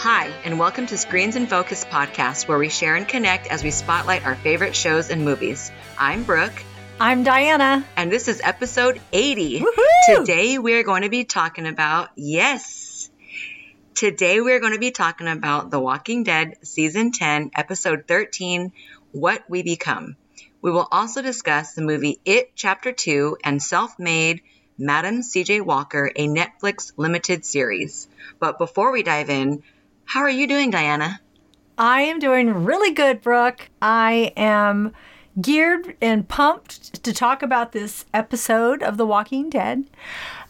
Hi, and welcome to Screens in Focus podcast, where we share and connect as we spotlight our favorite shows and movies. I'm Brooke, I'm Diana. and this is episode 80. Woohoo! Today we're going to be talking about, yes, today we're going to be talking about The Walking Dead Season 10, Episode 13, What We Become. We will also discuss the movie It Chapter 2 and Self Made Madam CJ Walker, a Netflix limited series. But before we dive in, how are you doing, Diana? I am doing really good, Brooke. I am geared and pumped to talk about this episode of The Walking Dead.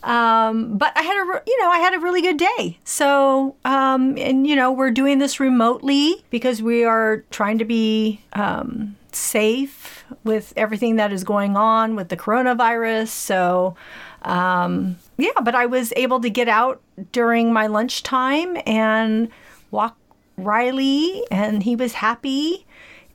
Um, but I had a, you know, I had a really good day. So, um, and you know, we're doing this remotely because we are trying to be um, safe with everything that is going on with the coronavirus. So, um, yeah, but I was able to get out during my lunchtime and walk Riley, and he was happy.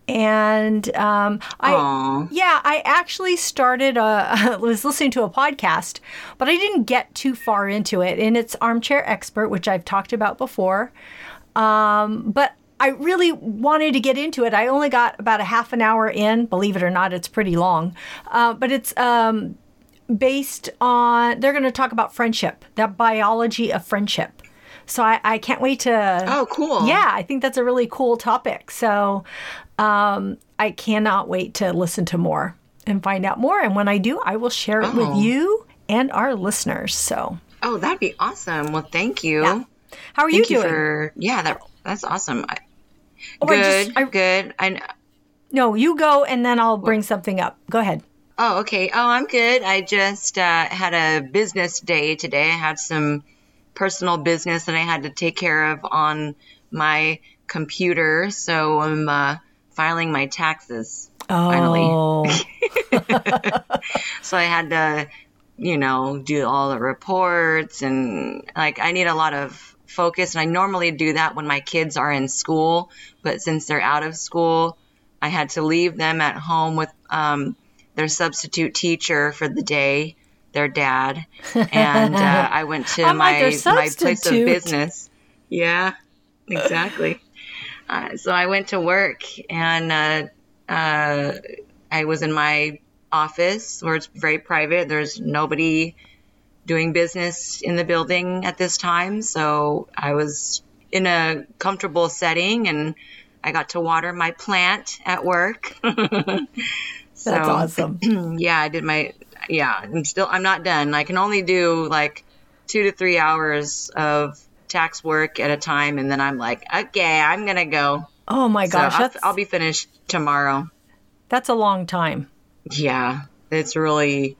And um, I, Aw. yeah, I actually started a was listening to a podcast, but I didn't get too far into it. And it's Armchair Expert, which I've talked about before. Um, but I really wanted to get into it. I only got about a half an hour in. Believe it or not, it's pretty long. Uh, but it's um, based on they're going to talk about friendship, the biology of friendship. So I, I can't wait to. Oh, cool. Yeah, I think that's a really cool topic. So um, I cannot wait to listen to more and find out more. And when I do, I will share it with Oh. you and our listeners. So Oh, that'd be awesome. Well, thank you. Yeah. how are Thank you you, doing? for yeah, that that's awesome. I, Oh, I good, just- I- good. I no, you go, and then I'll bring something up. Go ahead. oh, okay. Oh, I'm good. I just uh, had a business day today. I had some personal business that I had to take care of on my computer, so I'm uh, filing my taxes. Finally. Oh, So I had to, you know, do all the reports and like I need a lot of focus. And I normally do that when my kids are in school, but since they're out of school, I had to leave them at home with um, their substitute teacher for the day, their dad, and uh, I went to I'm my "Their my place of business. Yeah, exactly. uh, so I went to work and. Uh, uh, I was in my office where it's very private. There's nobody doing business in the building at this time. So I was in a comfortable setting and I got to water my plant at work. so, that's awesome. yeah, I did my, yeah, I'm still, I'm not done. I can only do like two to three hours of tax work at a time. And then I'm like, okay, I'm going to go. Oh my So gosh, I'll, I'll be finished tomorrow. that's a long time. Yeah, it's really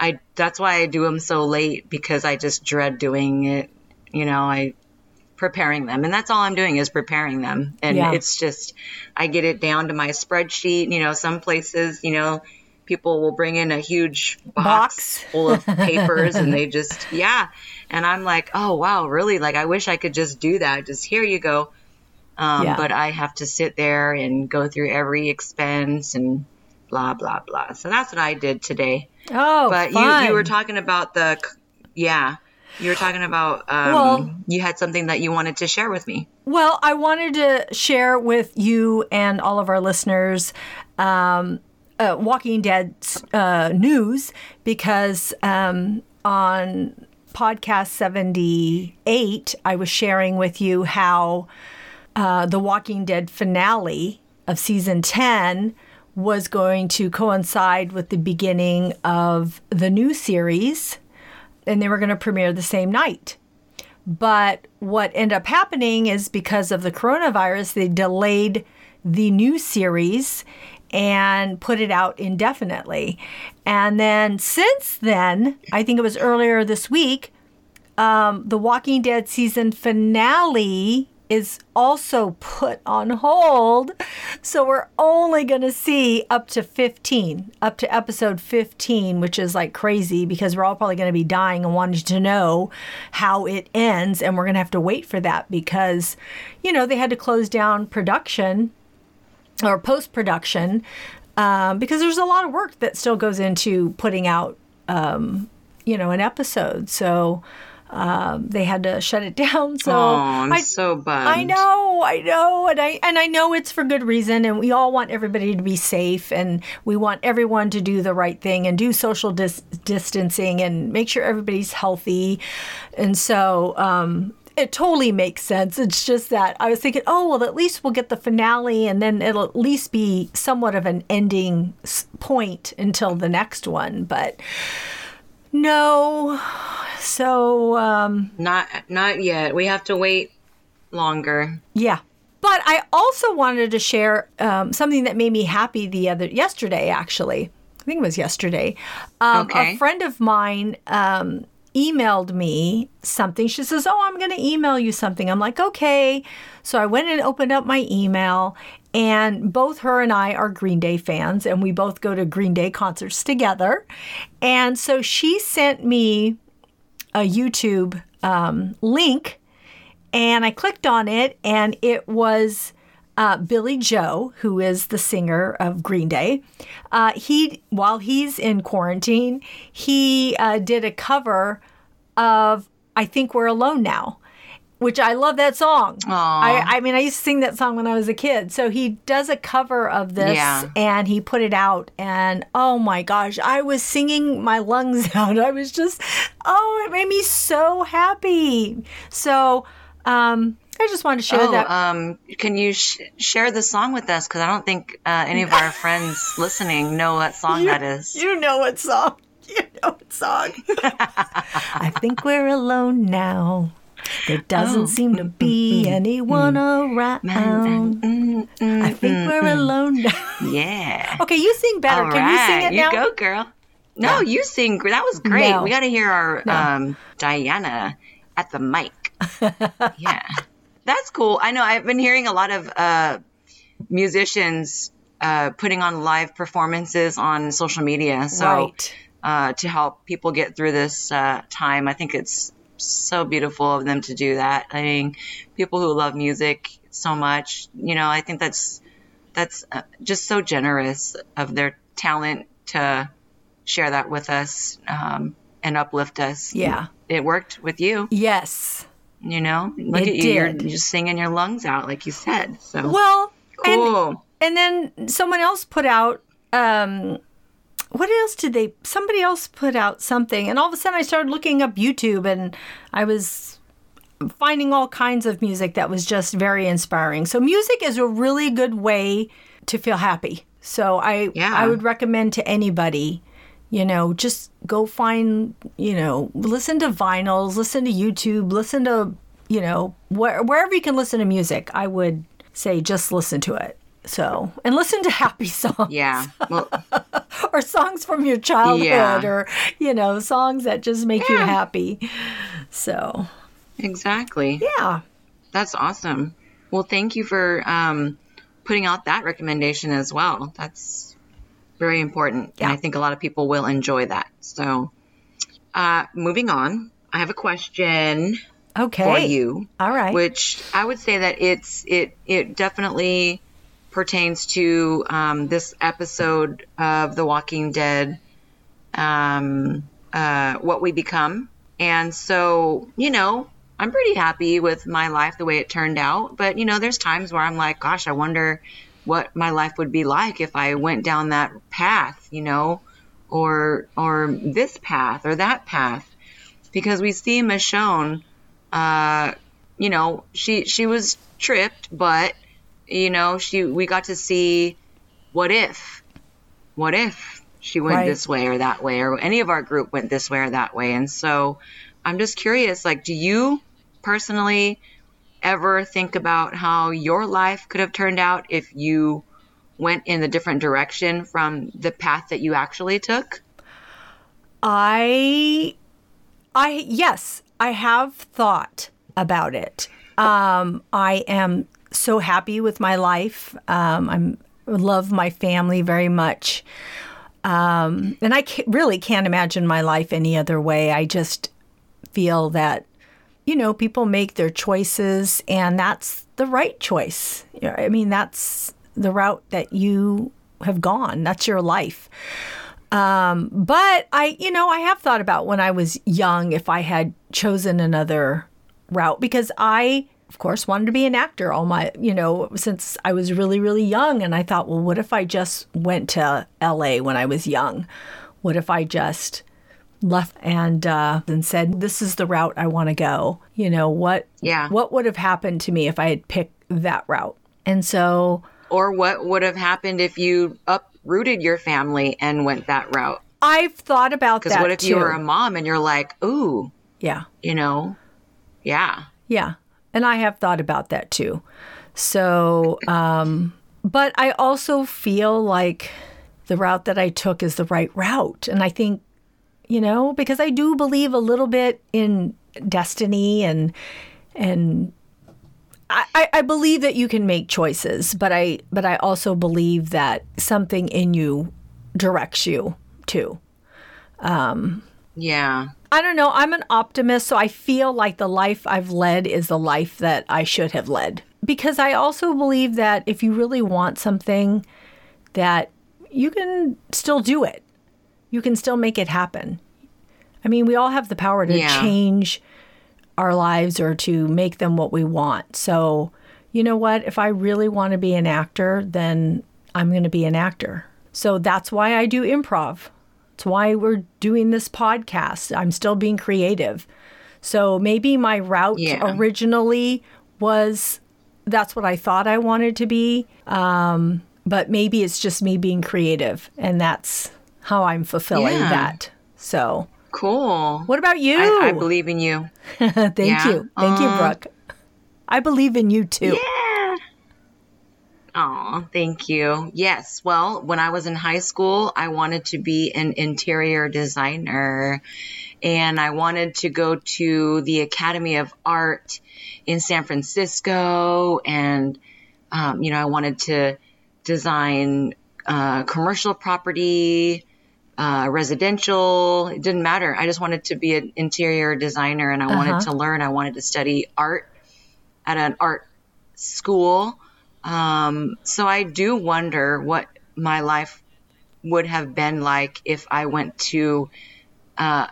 I that's why I do them so late because I just dread doing it. You know, I preparing them and that's all I'm doing is preparing them. And Yeah. it's just I get it down to my spreadsheet, you know, some places, you know, people will bring in a huge box, Box. full of papers and they just yeah. And I'm like, "Oh, wow, really? Like I wish I could just do that. Just here you go." Um, Yeah. But I have to sit there and go through every expense and blah blah blah. So that's what I did today. Oh, but fun. you you were talking about the yeah, you were talking about um, Well- you had something that you wanted to share with me. Well, I wanted to share with you and all of our listeners um, uh, Walking Dead uh, news because um, on podcast 78, I was sharing with you how uh, the Walking Dead finale of season 10 was going to coincide with the beginning of the new series, and they were going to premiere the same night. But what ended up happening is because of the coronavirus, they delayed the new series and put it out indefinitely. And then since then, I think it was earlier this week, um, the Walking Dead season finale is also put on hold. So we're only going to see up to 15, up to episode 15, which is like crazy because we're all probably going to be dying and wanting to know how it ends. And we're going to have to wait for that because, you know, they had to close down production or post production um, because there's a lot of work that still goes into putting out, um, you know, an episode. So, um, they had to shut it down. So oh, I'm I, so bummed. I know, I know, and I and I know it's for good reason, and we all want everybody to be safe, and we want everyone to do the right thing and do social dis- distancing and make sure everybody's healthy, and so. It totally makes sense. It's just that I was thinking, oh, well, at least we'll get the finale and then it'll at least be somewhat of an ending point until the next one. But no. So, um, not not yet. We have to wait longer. Yeah. But I also wanted to share um, something that made me happy the other yesterday. Actually, I think it was yesterday. Um, okay. A friend of mine um, emailed me something. She says, "Oh, I'm going to email you something." I'm like, "Okay." So I went and opened up my email, and both her and I are Green Day fans, and we both go to Green Day concerts together. And so she sent me a YouTube um, link and I clicked on it, and it was uh, Billie Joe, who is the singer of Green Day. Uh, he, while he's in quarantine, he uh, did a cover of "I Think We're Alone Now." Which I love that song. I, I mean, I used to sing that song when I was a kid. So he does a cover of this Yeah. and he put it out. And oh my gosh, I was singing my lungs out. I was just, oh, it made me so happy. So um, I just wanted to share Oh, that. um, can you sh- share the song with us? Because I don't think uh, any of our friends listening know what song that is. You know what song? You know what song? I think we're alone now. There doesn't Oh. seem to be anyone around. Mm, mm, I think mm, we're mm. alone now. Yeah. Okay, you sing better. All Can you sing right. it now? You go, girl. No, you sing. That was great. No. We got to hear our No. um, Diana at the mic. yeah, that's cool. I know. I've been hearing a lot of uh, musicians uh, putting on live performances on social media. So Right. uh, to help people get through this uh, time, I think it's so beautiful of them to do that. I mean, people who love music so much, you know, I think that's that's uh, just so generous of their talent to share that with us um, and uplift us. Yeah. It worked with you, Yes. You know. Look It at you, you're just singing your lungs out, like you said. So Well, and cool. and then someone else put out um what else did they somebody else put out something and all of a sudden I started looking up YouTube and I was finding all kinds of music that was just very inspiring. So music is a really good way to feel happy. So I Yeah. I would recommend to anybody you know, just go find, you know, listen to vinyls, listen to YouTube, listen to, you know, where, wherever you can listen to music. I would say just listen to it. So, and listen to happy songs yeah. Well, or songs from your childhood Yeah. or, you know, songs that just make you happy. So, exactly. yeah. That's awesome. Well, thank you for um, putting out that recommendation as well. That's very important. Yeah. And I think a lot of people will enjoy that. So, uh, moving on, I have a question Okay. for you, All right. which I would say that it's it it definitely pertains to um, this episode of The Walking Dead, um, uh, what we become. And so, you know, I'm pretty happy with my life the way it turned out. But, you know, there's times where I'm like, gosh, I wonder what my life would be like if I went down that path, you know, or or this path or that path. Because we see Michonne, uh, you know, she she was tripped, but you know, she we got to see what if, what if she went Right. this way or that way, or any of our group went this way or that way. And so, I'm just curious, like, do you personally ever think about how your life could have turned out if you went in a different direction from the path that you actually took? I, I yes, I have thought about it. Um, I am so happy with my life. Um, I'm love my family very much, um, and I really can't imagine my life any other way. I just feel that you know people make their choices, and that's the right choice. I mean, that's the route that you have gone. That's your life. Um, but I, you know, I have thought about when I was young if I had chosen another route because I, of course, wanted to be an actor all my, you know, since I was really, really young. And I thought, well, what if I just went to LA when I was young? What if I just left and uh, and said, "This is the route I want to go." You know what? Yeah. What would have happened to me if I had picked that route? And so, Or what would have happened if you uprooted your family and went that route? I've thought about that Because what if too. you were a mom and you're like, ooh, yeah, you know, yeah, yeah, and I have thought about that too. So, um, but I also feel like the route that I took is the right route, and I think you know because I do believe a little bit in destiny and and I, I- believe that you can make choices, but I but I also believe that something in you directs you too. Um, yeah, I don't know. I'm an optimist, so I feel like the life I've led is the life that I should have led. Because I also believe that if you really want something, that you can still do it. You can still make it happen. I mean, we all have the power to Yeah. change our lives or to make them what we want. So, you know what? If I really want to be an actor, then I'm going to be an actor. So that's why I do improv. It's why we're doing this podcast. I'm still being creative. So maybe my route Yeah. originally was that's what I thought I wanted to be. Um, but maybe it's just me being creative and that's how I'm fulfilling Yeah. that. So, cool. what about you? I, I believe in you. Thank Yeah. you. Thank you, Brooke. I believe in you too. Yeah. Oh, thank you. Yes. Well, when I was in high school, I wanted to be an interior designer and I wanted to go to the Academy of Art in San Francisco. And, um, you know, I wanted to design uh, commercial property, uh, residential. It didn't matter. I just wanted to be an interior designer and I wanted to learn. I wanted to study art at an art school. Um, so I do wonder what my life would have been like if I went to, uh,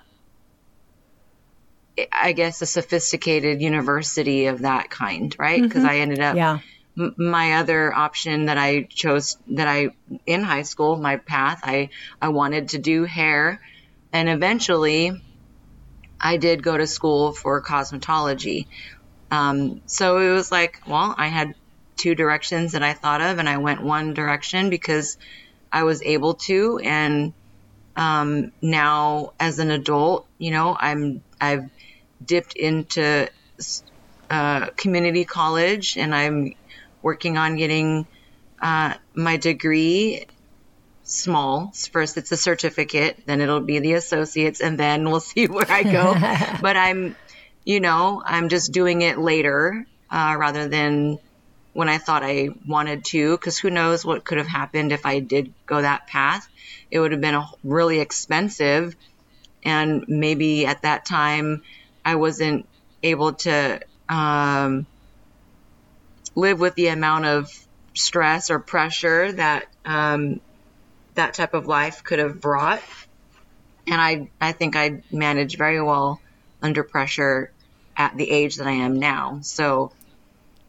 I guess, a sophisticated university of that kind, right? Because I ended up, Yeah. My other option that I chose, that I, in high school, my path, I, I wanted to do hair. And eventually, I did go to school for cosmetology. Um, so it was like, well, I had two directions that I thought of, and I went one direction because I was able to. And um, now, as an adult, you know, I'm I've dipped into uh, community college, and I'm working on getting uh, my degree. Small. First, it's a certificate, then it'll be the associates, and then we'll see where I go. but I'm you know, I'm just doing it later uh, rather than when I thought I wanted to, because who knows what could have happened if I did go that path. It would have been a, really expensive, and maybe at that time I wasn't able to um, live with the amount of stress or pressure that um, that type of life could have brought. And I, I think I managed very well under pressure at the age that I am now. So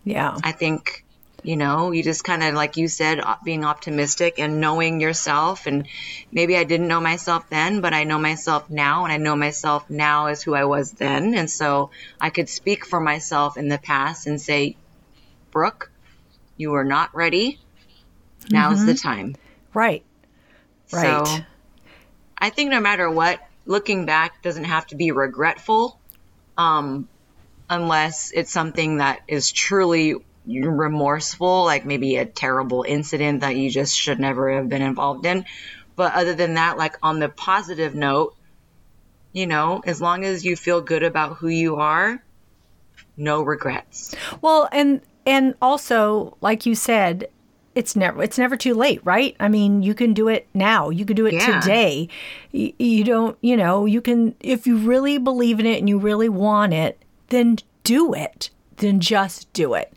Yeah. I think, you know, you just kind of, like you said, being optimistic and knowing yourself. And maybe I didn't know myself then, but I know myself now, and I know myself now as who I was then. And so I could speak for myself in the past and say, Brooke, you are not ready. Now's the time. Right. Right. So I think no matter what, looking back doesn't have to be regretful, um, unless it's something that is truly remorseful, like maybe a terrible incident that you just should never have been involved in. But other than that, like on the positive note, you know, as long as you feel good about who you are, no regrets. Well, and and also, like you said, it's never it's never too late, right? I mean, you can do it now. You can do it Yeah. today. You, you don't, you know, you can if you really believe in it and you really want it, then do it. Then just do it.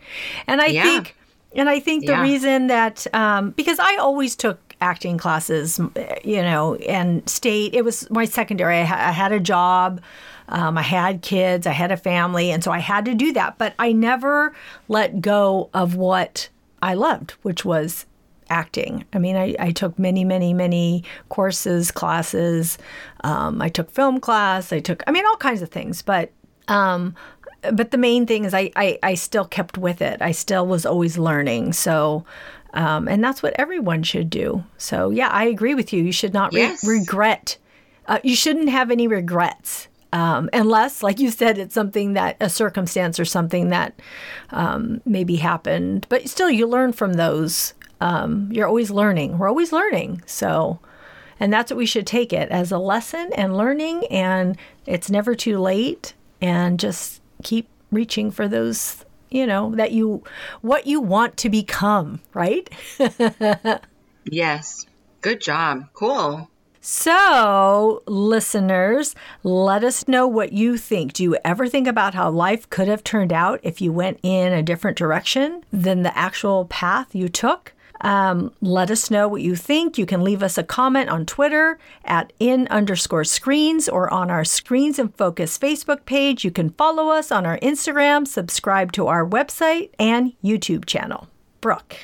And I Yeah. think and I think the Yeah. reason that um, because I always took acting classes, you know, and state. It was my secondary. I, I had a job. Um, I had kids. I had a family, and so I had to do that. But I never let go of what I loved, which was acting. I mean, I, I took many, many, many courses, classes. Um, I took film class. I took, I mean, all kinds of things. But um, but the main thing is I, I, I still kept with it. I still was always learning. So, um, and that's what everyone should do. So, yeah, I agree with you. You should not re- Yes. regret. Uh, you shouldn't have any regrets. Um, unless, like you said, it's something that a circumstance or something that um, maybe happened. But still, you learn from those. Um, you're always learning. We're always learning. So, and that's what we should take it as a lesson and learning. And it's never too late. And just keep reaching for those, you know, that you, what you want to become, right? Yes. Good job. Cool. So, listeners, let us know what you think. Do you ever think about how life could have turned out if you went in a different direction than the actual path you took? Um, let us know what you think. You can leave us a comment on Twitter at in underscore screens or on our Screens in Focus Facebook page. You can follow us on our Instagram, subscribe to our website and YouTube channel. Brooke,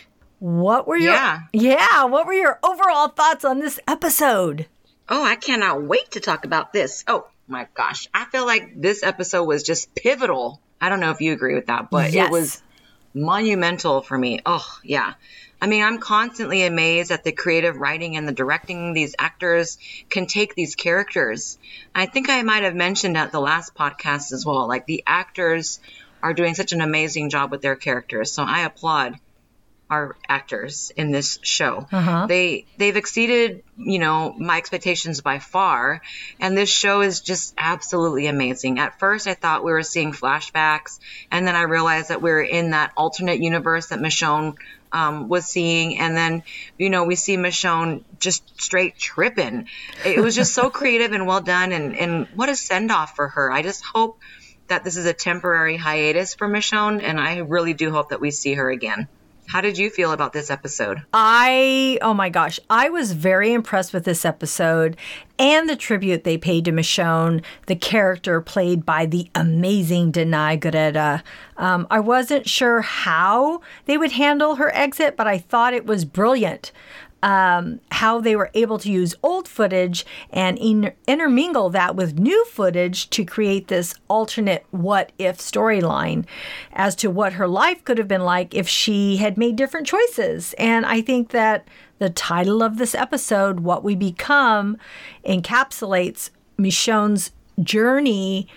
what were your Yeah. yeah, what were your overall thoughts on this episode? Oh, I cannot wait to talk about this. Oh my gosh. I feel like this episode was just pivotal. I don't know if you agree with that, but Yes. it was monumental for me. Oh, yeah. I mean, I'm constantly amazed at the creative writing and the directing these actors can take these characters. I think I might have mentioned at the last podcast as well. Like the actors are doing such an amazing job with their characters. So I applaud our actors in this show. Uh-huh. They they've exceeded, you know, my expectations by far, and this show is just absolutely amazing. At first I thought we were seeing flashbacks, and then I realized that we are in that alternate universe that Michonne um, was seeing, and then you know we see Michonne just straight tripping. It was just so creative and well done, and and what a send off for her. I just hope that this is a temporary hiatus for Michonne, and I really do hope that we see her again. How did you feel about this episode? I, oh my gosh, I was very impressed with this episode and the tribute they paid to Michonne, the character played by the amazing Danai Gurira. Um, I wasn't sure how they would handle her exit, but I thought it was brilliant. Um, how they were able to use old footage and in- intermingle that with new footage to create this alternate what if storyline as to what her life could have been like if she had made different choices. And I think that the title of this episode, What We Become, encapsulates Michonne's journey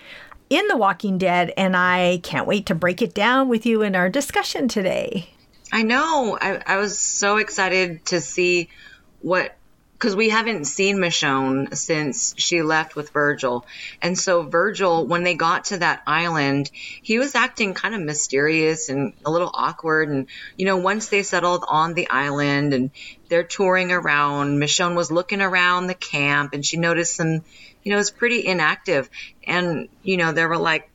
in The Walking Dead. And I can't wait to break it down with you in our discussion today. I know. I, I was so excited to see what, because we haven't seen Michonne since she left with Virgil. And so, Virgil, when they got to that island, he was acting kind of mysterious and a little awkward. And, you know, once they settled on the island and they're touring around, Michonne was looking around the camp and she noticed some, you know, was pretty inactive. And, you know, they were like,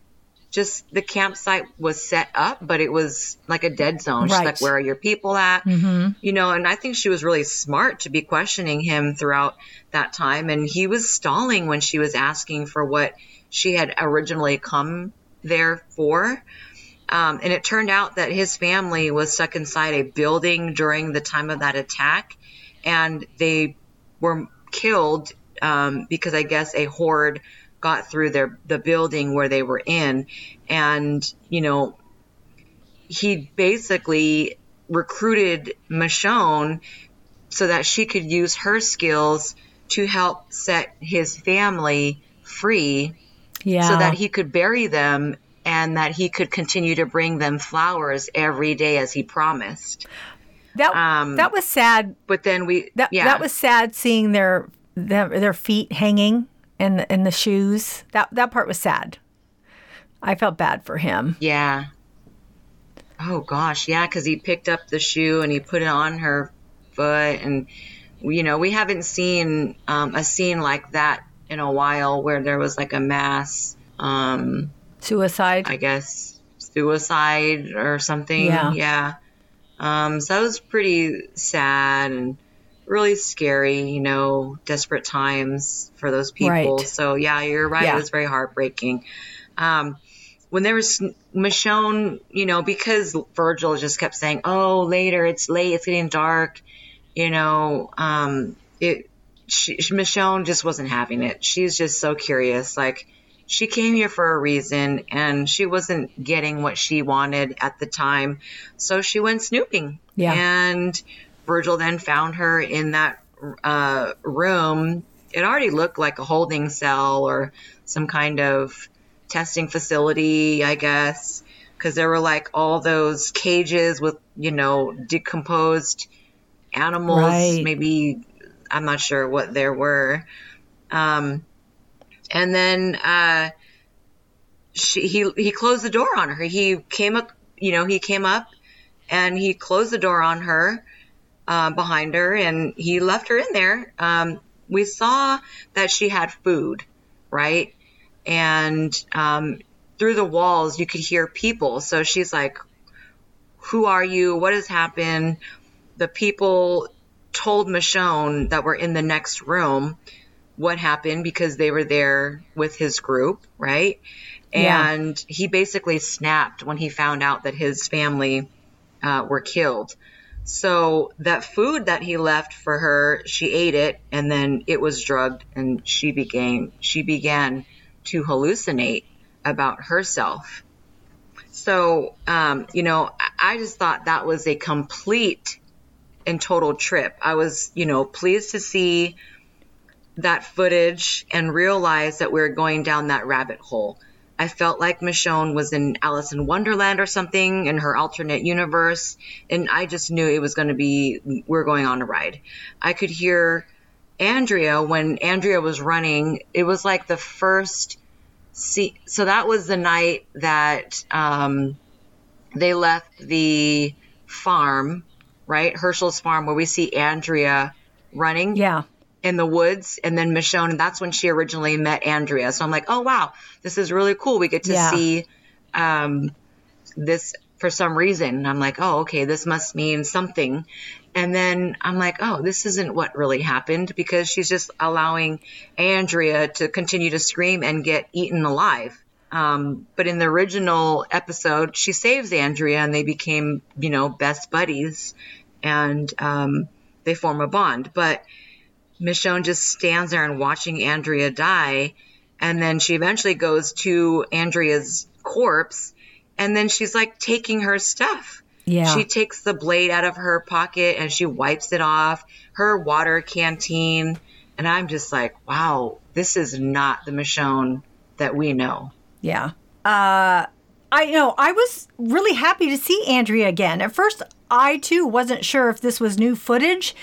just the campsite was set up, but it was like a dead zone. She's Right. like, where are your people at? You know, and I think she was really smart to be questioning him throughout that time. And he was stalling when she was asking for what she had originally come there for. Um, and it turned out that his family was stuck inside a building during the time of that attack, and they were killed um, because I guess a horde got through their the building where they were in, and you know, he basically recruited Michonne so that she could use her skills to help set his family free Yeah. so that he could bury them and that he could continue to bring them flowers every day as he promised. that, um, that was sad But then we, That yeah, that was sad seeing their their, their feet hanging and and the shoes. That that part was sad. I felt bad for him. yeah. Oh gosh, yeah, because he picked up the shoe and he put it on her foot, and you know we haven't seen um, a scene like that in a while where there was like a mass, um, Suicide. I guess, suicide or something. Yeah. Yeah. Um, so that was pretty sad and really scary, you know, desperate times for those people. Right. So yeah, you're right. Yeah. It was very heartbreaking. Um, when there was Michonne, you know, because Virgil just kept saying, "Oh, later, it's late, it's getting dark," you know, um, it. She, Michonne just wasn't having it. She's just so curious. Like, she came here for a reason, and she wasn't getting what she wanted at the time, so she went snooping. Yeah. And Virgil then found her in that uh, room. It already looked like a holding cell or some kind of testing facility, I guess, because there were like all those cages with, you know, decomposed animals. Right. Maybe, I'm not sure what there were. Um, and then uh, she, he, he closed the door on her. He came up, you know, he came up and he closed the door on her uh, behind her and he left her in there. Um, we saw that she had food, right? And um, through the walls, you could hear people. So she's like, Who are you? What has happened? The people told Michonne that were in the next room what happened because they were there with his group, right? Yeah. And he basically snapped when he found out that his family uh, were killed. So that food that he left for her, she ate it, and then it was drugged, and she became she began to hallucinate about herself. So, um, you know, I- just thought that was a complete and total trip. I was, you know, pleased to see that footage and realize that we are going down that rabbit hole. I felt like Michonne was in Alice in Wonderland or something in her alternate universe, and I just knew it was going to be we we're going on a ride. I could hear Andrea when Andrea was running. It was like the first see. So that was the night that um, they left the farm, right? Hershel's farm, where we see Andrea running Yeah. In the woods and then Michonne and that's when she originally met Andrea. So I'm like, "Oh wow, this is really cool. We get to Yeah. see um this for some reason." And I'm like, "Oh, okay, this must mean something." And then I'm like, "Oh, this isn't what really happened because she's just allowing Andrea to continue to scream and get eaten alive." Um, but in the original episode, she saves Andrea and they became, you know, best buddies and um, they form a bond. But Michonne just stands there and watching Andrea die. And then she eventually goes to Andrea's corpse. And then she's like taking her stuff. Yeah. She takes the blade out of her pocket and she wipes it off, her water canteen. And I'm just like, wow, this is not the Michonne that we know. Yeah. Uh, I know. I was really happy to see Andrea again. At first, I too wasn't sure if this was new footage.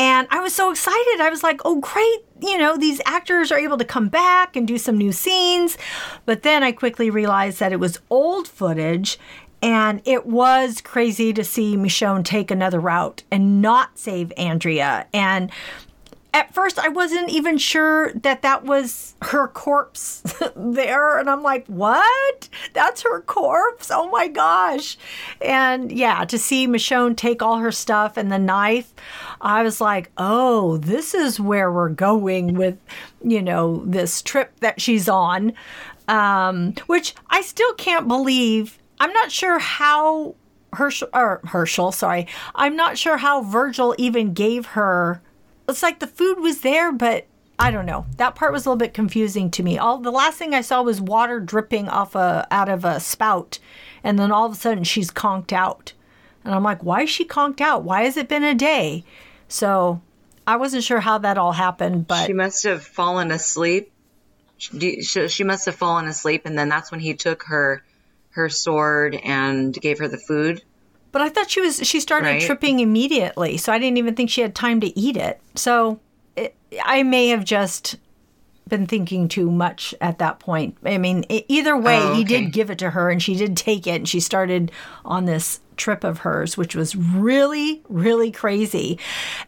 And I was so excited. I was like, oh, great. You know, these actors are able to come back and do some new scenes. But then I quickly realized that it was old footage. And it was crazy to see Michonne take another route and not save Andrea. And at first I wasn't even sure that that was her corpse there and I'm like, "What? That's her corpse? Oh my gosh." And yeah, to see Michonne take all her stuff and the knife, I was like, "Oh, this is where we're going with, you know, this trip that she's on." Um, which I still can't believe. I'm not sure how Hershel or Hershel, sorry. I'm not sure how Virgil even gave her it's like the food was there, but I don't know. That part was a little bit confusing to me. All the last thing I saw was water dripping off a out of a spout, and then all of a sudden she's conked out, and I'm like, why is she conked out? Why has it been a day? So I wasn't sure how that all happened, but She must have fallen asleep. She she must have fallen asleep, and then that's when he took her her sword and gave her the food. But I thought she was she started Right. tripping immediately, so I didn't even think she had time to eat it. So it, I may have just been thinking too much at that point. I mean, either way, Oh, he did give it to her, and she did take it, and she started on this trip of hers, which was really, really crazy.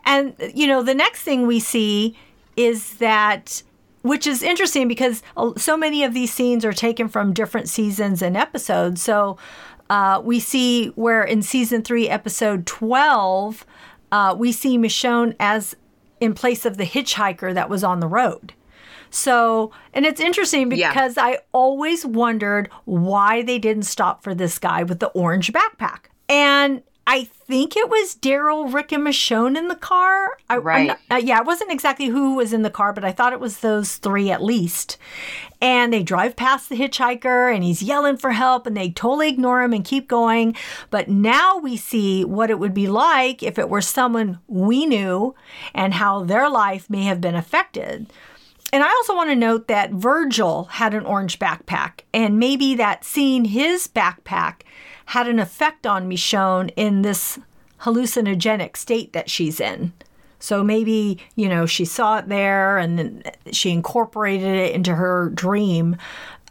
And you know, the next thing we see is that. Which is interesting because uh, so many of these scenes are taken from different seasons and episodes. So uh, we see where in season three, episode 12, uh, we see Michonne as in place of the hitchhiker that was on the road. So, and it's interesting because yeah. I always wondered why they didn't stop for this guy with the orange backpack. And I think it was Daryl, Rick, and Michonne in the car. I, right. Not, uh, yeah, it wasn't exactly who was in the car, but I thought it was those three at least. And they drive past the hitchhiker and he's yelling for help and they totally ignore him and keep going. But now we see what it would be like if it were someone we knew and how their life may have been affected. And I also want to note that Virgil had an orange backpack, and maybe that seeing his backpack had an effect on Michonne in this hallucinogenic state that she's in. So maybe, you know, she saw it there and then she incorporated it into her dream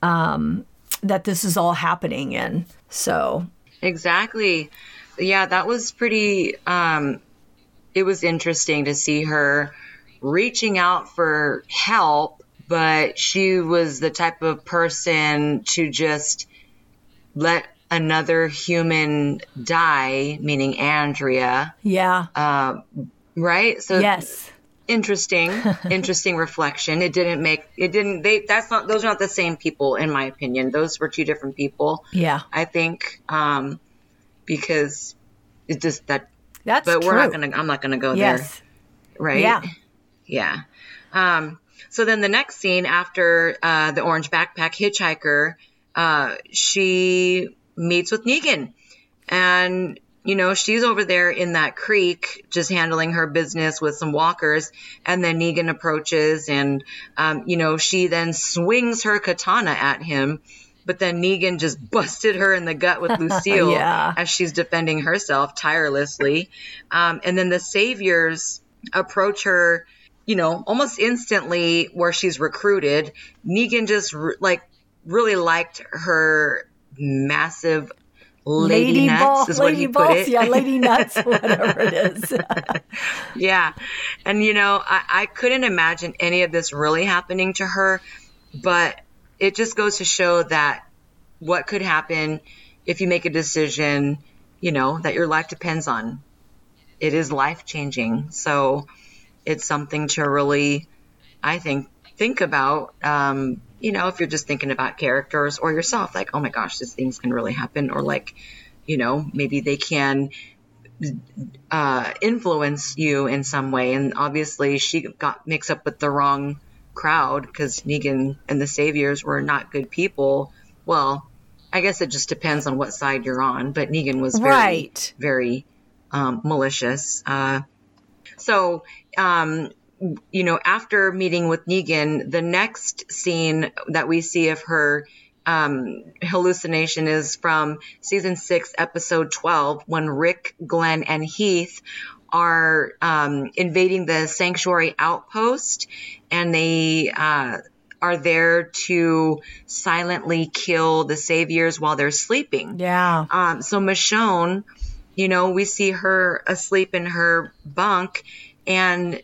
um, that this is all happening in. So. Exactly. Yeah, that was pretty, um, it was interesting to see her reaching out for help, but she was the type of person to just let another human die, meaning Andrea. Yeah. Uh, right? So yes. Interesting, interesting reflection. It didn't make it didn't they that's not those are not the same people in my opinion. Those were two different people. Yeah. I think um because it just that that's but we're not gonna I'm not gonna go yes. there. Right? Yeah. Yeah. Um so then the next scene after uh, the orange backpack hitchhiker, uh, she meets with Negan. And, you know, she's over there in that creek just handling her business with some walkers. And then Negan approaches and, um, you know, she then swings her katana at him. But then Negan just busted her in the gut with Lucille yeah. as she's defending herself tirelessly. Um, and then the saviors approach her, you know, almost instantly where she's recruited. Negan just re- like really liked her massive lady, lady nuts ball, is what he balls, put it. Yeah, lady nuts, whatever it is. yeah. And you know, I, I couldn't imagine any of this really happening to her, but it just goes to show that what could happen if you make a decision, you know, that your life depends on. It is life changing. So it's something to really, I think, think about. Um, you know, if you're just thinking about characters or yourself, like, oh my gosh, these things can really happen, or like, you know, maybe they can uh, influence you in some way. And obviously, she got mixed up with the wrong crowd because Negan and the Saviors were not good people. Well, I guess it just depends on what side you're on, but Negan was very, right. very um, malicious. Uh, so, um, you know, after meeting with Negan, the next scene that we see of her um, hallucination is from season six, episode 12, when Rick, Glenn, and Heath are um, invading the sanctuary outpost and they uh, are there to silently kill the saviors while they're sleeping. Yeah. Um, so Michonne, you know, we see her asleep in her bunk and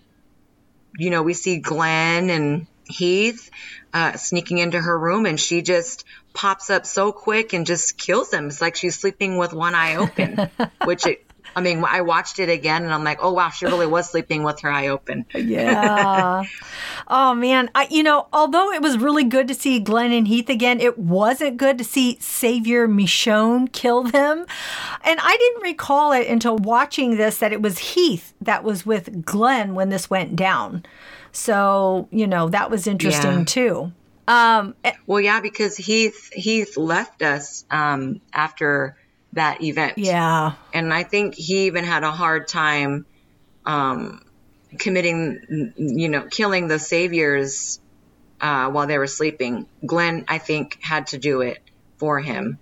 you know, we see Glenn and Heath uh, sneaking into her room, and she just pops up so quick and just kills them. It's like she's sleeping with one eye open, which it, I mean, I watched it again and I'm like, oh wow, she really was sleeping with her eye open. yeah. oh man, I you know, although it was really good to see Glenn and Heath again, it wasn't good to see Savior Michonne kill them. And I didn't recall it until watching this that it was Heath that was with Glenn when this went down. So, you know, that was interesting yeah. too. Um, eh well, yeah, because Heath Heath left us um, after that event. Yeah. And I think he even had a hard time um, committing, you know, killing the saviors uh, while they were sleeping. Glenn, I think, had to do it for him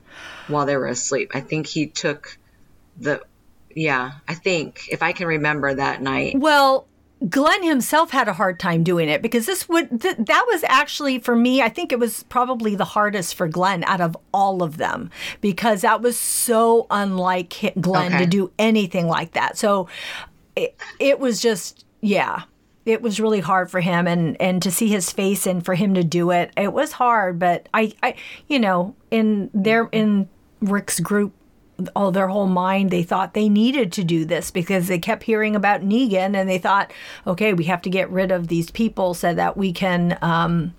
while they were asleep. I think he took the, yeah, I think, if I can remember that night. Well, Glenn himself had a hard time doing it because this would th- that was actually for me I think it was probably the hardest for Glenn out of all of them because that was so unlike Glenn okay. to do anything like that. So it, it was just yeah, it was really hard for him and and to see his face and for him to do it it was hard but I I you know in there in Rick's group all their whole mind they thought they needed to do this because they kept hearing about Negan and they thought, okay, we have to get rid of these people so that we can. Um,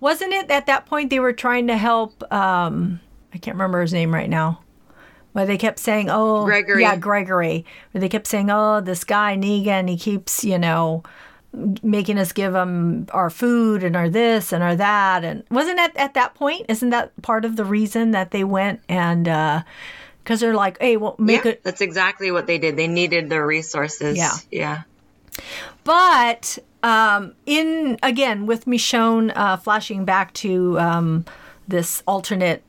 wasn't it at that point they were trying to help? Um, I can't remember his name right now. Where they kept saying, "Oh, Gregory. yeah, Gregory." Where they kept saying, "Oh, this guy Negan, he keeps, you know, making us give him our food and our this and our that." And wasn't that at that point? Isn't that part of the reason that they went and because they're like, "Hey, well, make yeah, it." that's exactly what they did. They needed their resources. Yeah. Yeah. But um, in again with Michonne uh, flashing back to um, this alternate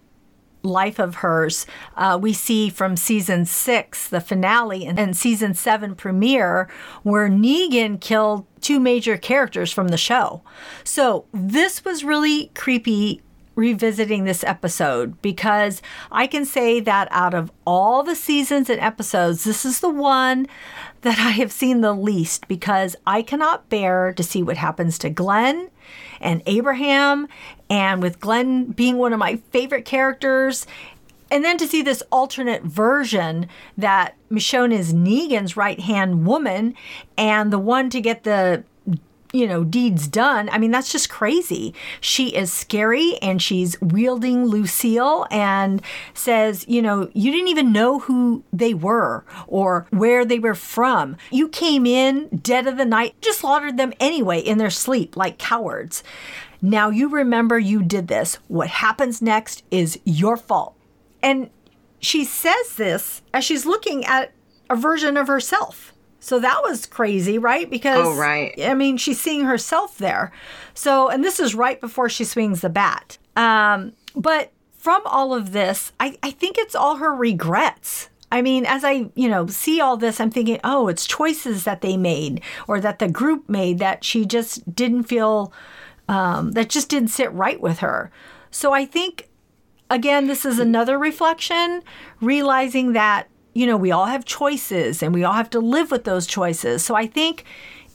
life of hers, uh, we see from season six, the finale, and, and season seven premiere, where Negan killed two major characters from the show. So this was really creepy revisiting this episode because I can say that out of all the seasons and episodes, this is the one that I have seen the least because I cannot bear to see what happens to Glenn and Abraham, and with Glenn being one of my favorite characters. And then to see this alternate version that Michonne is Negan's right hand woman and the one to get the you know, deeds done. I mean, that's just crazy. She is scary and she's wielding Lucille and says, you know, you didn't even know who they were or where they were from. You came in dead of the night, just slaughtered them anyway in their sleep like cowards. Now you remember you did this. What happens next is your fault. And she says this as she's looking at a version of herself. So that was crazy, right? Because Oh, right. I mean, she's seeing herself there. So, and this is right before she swings the bat. Um, but from all of this, I, I think it's all her regrets. I mean, as I, you know, see all this, I'm thinking, oh, it's choices that they made or that the group made that she just didn't feel, um, that just didn't sit right with her. So I think, again, this is another reflection, realizing that you know, we all have choices and we all have to live with those choices. So I think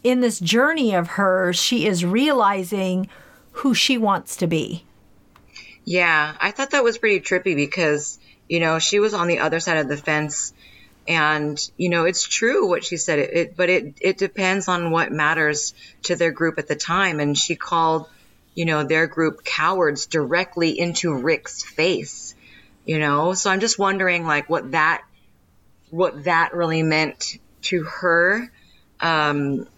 in this journey of hers, she is realizing who she wants to be. Yeah, I thought that was pretty trippy because, you know, she was on the other side of the fence and, you know, it's true what she said, it, it but it, it depends on what matters to their group at the time. And she called, you know, their group cowards directly into Rick's face, you know? So I'm just wondering like what that, what that really meant to her. Um,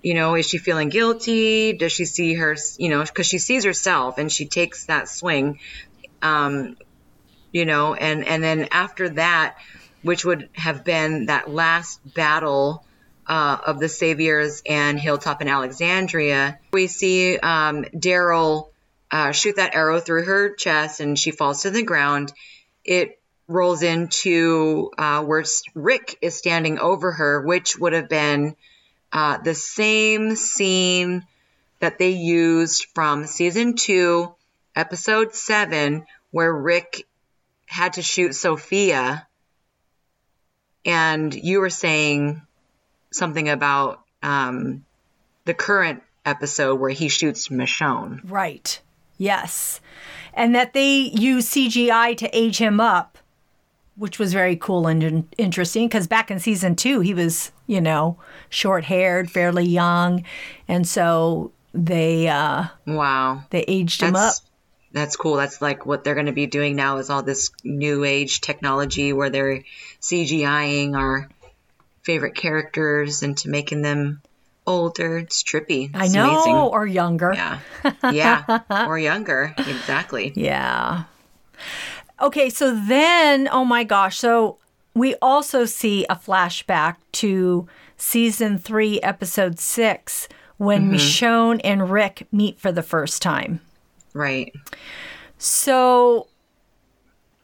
you know, is she feeling guilty? Does she see her, you know, because she sees herself and she takes that swing, um, you know, and, and then after that, which would have been that last battle uh, of the Saviors and Hilltop and Alexandria, we see um, Daryl uh, shoot that arrow through her chest and she falls to the ground. It rolls into uh, where Rick is standing over her, which would have been uh, the same scene that they used from season two, episode seven, where Rick had to shoot Sophia. And you were saying something about um, the current episode where he shoots Michonne. Right. Yes. And that they use CGI to age him up, which was very cool and interesting because back in season two, he was, you know, short haired, fairly young. And so they uh, Wow. they aged him up. That's that's cool. That's like what they're going to be doing now is all this new age technology where they're CGIing our favorite characters into making them older. It's trippy. I know, amazing. or younger. Yeah. Yeah. or younger. Exactly. Yeah. Okay, so then, oh my gosh. So we also see a flashback to season three, episode six, when Michonne and Rick meet for the first time. Right. So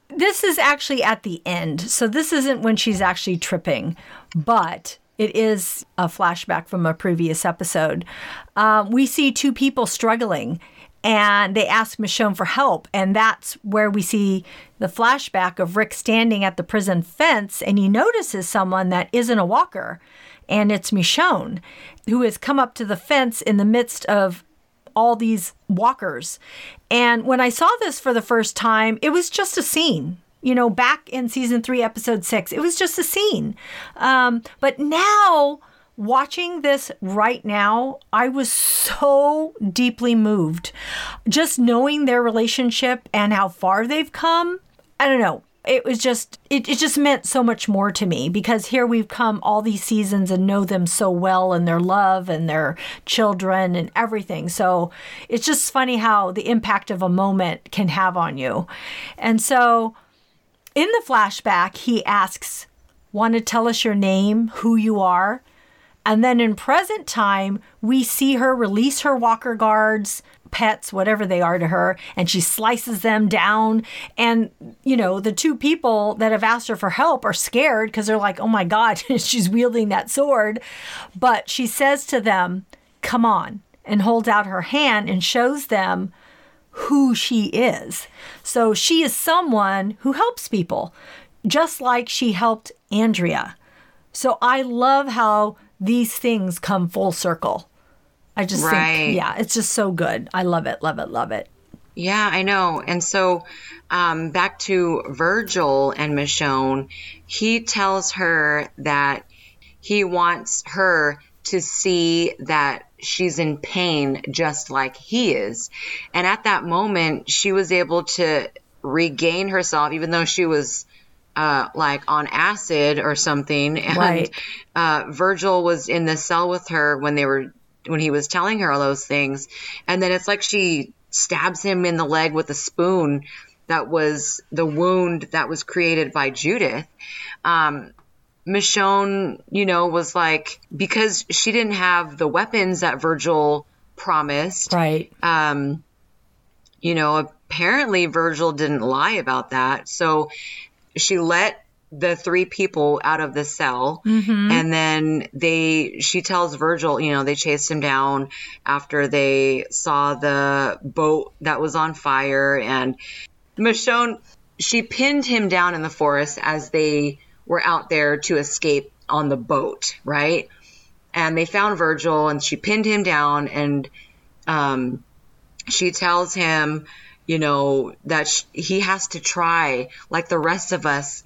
this is actually at the end. So this isn't when she's actually tripping, but it is a flashback from a previous episode. Um, we see two people struggling and they ask Michonne for help. And that's where we see the flashback of Rick standing at the prison fence and he notices someone that isn't a walker. And it's Michonne, who has come up to the fence in the midst of all these walkers. And when I saw this for the first time, it was just a scene. you know, back in season three, episode six. It was just a scene. Um, but now, watching this right now, I was so deeply moved. Just knowing their relationship and how far they've come. I don't know it was just it, it just meant so much more to me because here we've come all these seasons and know them so well and their love and their children and everything so it's just funny how the impact of a moment can have on you and so in the flashback he asks want to tell us your name who you are and then in present time we see her release her walker guards pets, whatever they are to her, and she slices them down. And, you know, the two people that have asked her for help are scared because they're like, oh my God, she's wielding that sword. But she says to them, come on, and holds out her hand and shows them who she is. So she is someone who helps people, just like she helped Andrea. So I love how these things come full circle. I just right. think, yeah, it's just so good. I love it, love it, love it. Yeah, I know. And so um, back to Virgil and Michonne, he tells her that he wants her to see that she's in pain just like he is. And at that moment, she was able to regain herself, even though she was uh, like on acid or something. And right. uh, Virgil was in the cell with her when they were when he was telling her all those things. And then it's like she stabs him in the leg with a spoon that was the wound that was created by Judith. Um, Michonne, you know, was like, because she didn't have the weapons that Virgil promised. Right. Um, you know, apparently Virgil didn't lie about that. So she let the three people out of the cell mm-hmm. and then they she tells virgil you know they chased him down after they saw the boat that was on fire and michonne she pinned him down in the forest as they were out there to escape on the boat right and they found virgil and she pinned him down and um, she tells him you know that sh- he has to try like the rest of us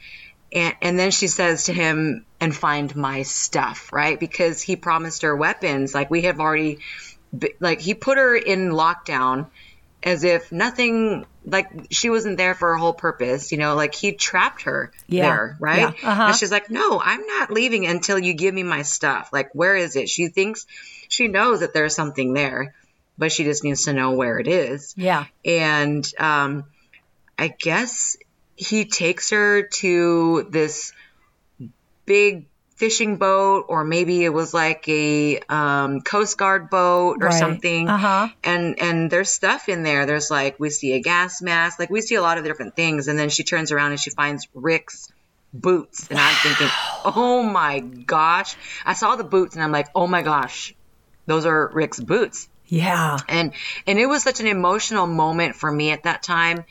and, and then she says to him, and find my stuff, right? Because he promised her weapons. Like we have already, like he put her in lockdown as if nothing, like she wasn't there for her whole purpose, you know, like he trapped her yeah. there, right? Yeah. Uh-huh. And she's like, no, I'm not leaving until you give me my stuff. Like, where is it? She thinks, she knows that there's something there, but she just needs to know where it is. Yeah. And, um, I guess he takes her to this big fishing boat or maybe it was like a um, coast guard boat or right. something. Uh-huh. and and there's stuff in there. There's like we see a gas mask. Like we see a lot of different things. And then she turns around and she finds rick's boots. And i'm thinking oh my gosh. I saw the boots and i'm like oh my gosh. Those are rick's boots yeah and and it was such an emotional moment for me at that time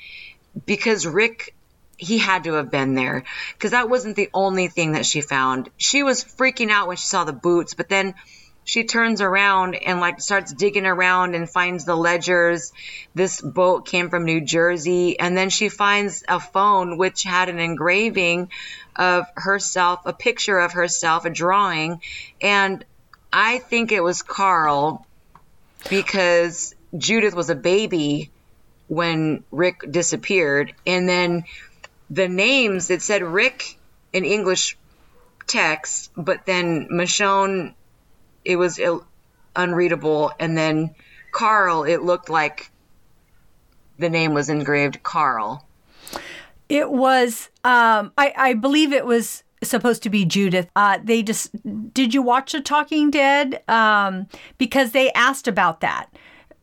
because rick he had to have been there because that wasn't the only thing that she found. She was freaking out when she saw the boots, but then she turns around and like starts digging around and finds the ledgers. This boat came from New Jersey. And then she finds a phone which had an engraving of herself, a picture of herself, a drawing. And I think it was Carl because Judith was a baby when Rick disappeared. And then the names it said Rick in English text, but then Michonne it was Ill- unreadable, and then Carl it looked like the name was engraved Carl. It was, um, I, I believe it was supposed to be Judith. Uh, they just did you watch The Talking Dead? Um, because they asked about that.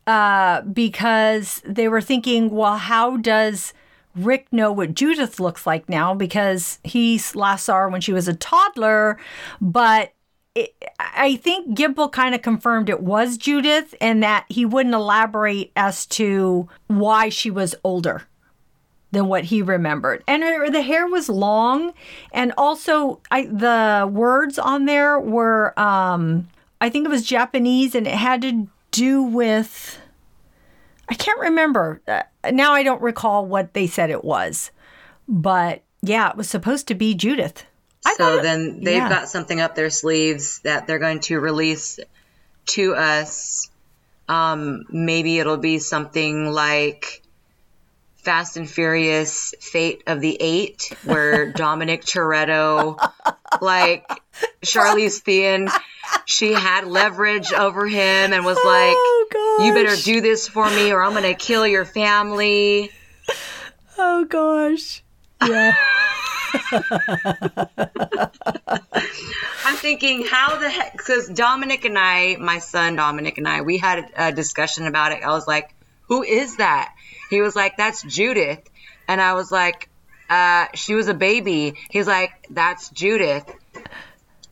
Uh, because they were thinking, well, how does Rick know what Judith looks like now because he last saw her when she was a toddler, but it, I think Gimple kind of confirmed it was Judith and that he wouldn't elaborate as to why she was older than what he remembered. And her, the hair was long, and also I, the words on there were, um, I think it was Japanese, and it had to do with I can't remember. Uh, now I don't recall what they said it was. But yeah, it was supposed to be Judith. I so then they've yeah. got something up their sleeves that they're going to release to us. Um, maybe it'll be something like Fast and Furious Fate of the Eight, where Dominic Toretto, like Charlize Theron, she had leverage over him and was like, oh You better do this for me or I'm going to kill your family. Oh gosh. Yeah. I'm thinking, how the heck? Because Dominic and I, my son Dominic and I, we had a discussion about it. I was like, who is that? He was like, that's Judith. And I was like, uh, she was a baby. He's like, that's Judith.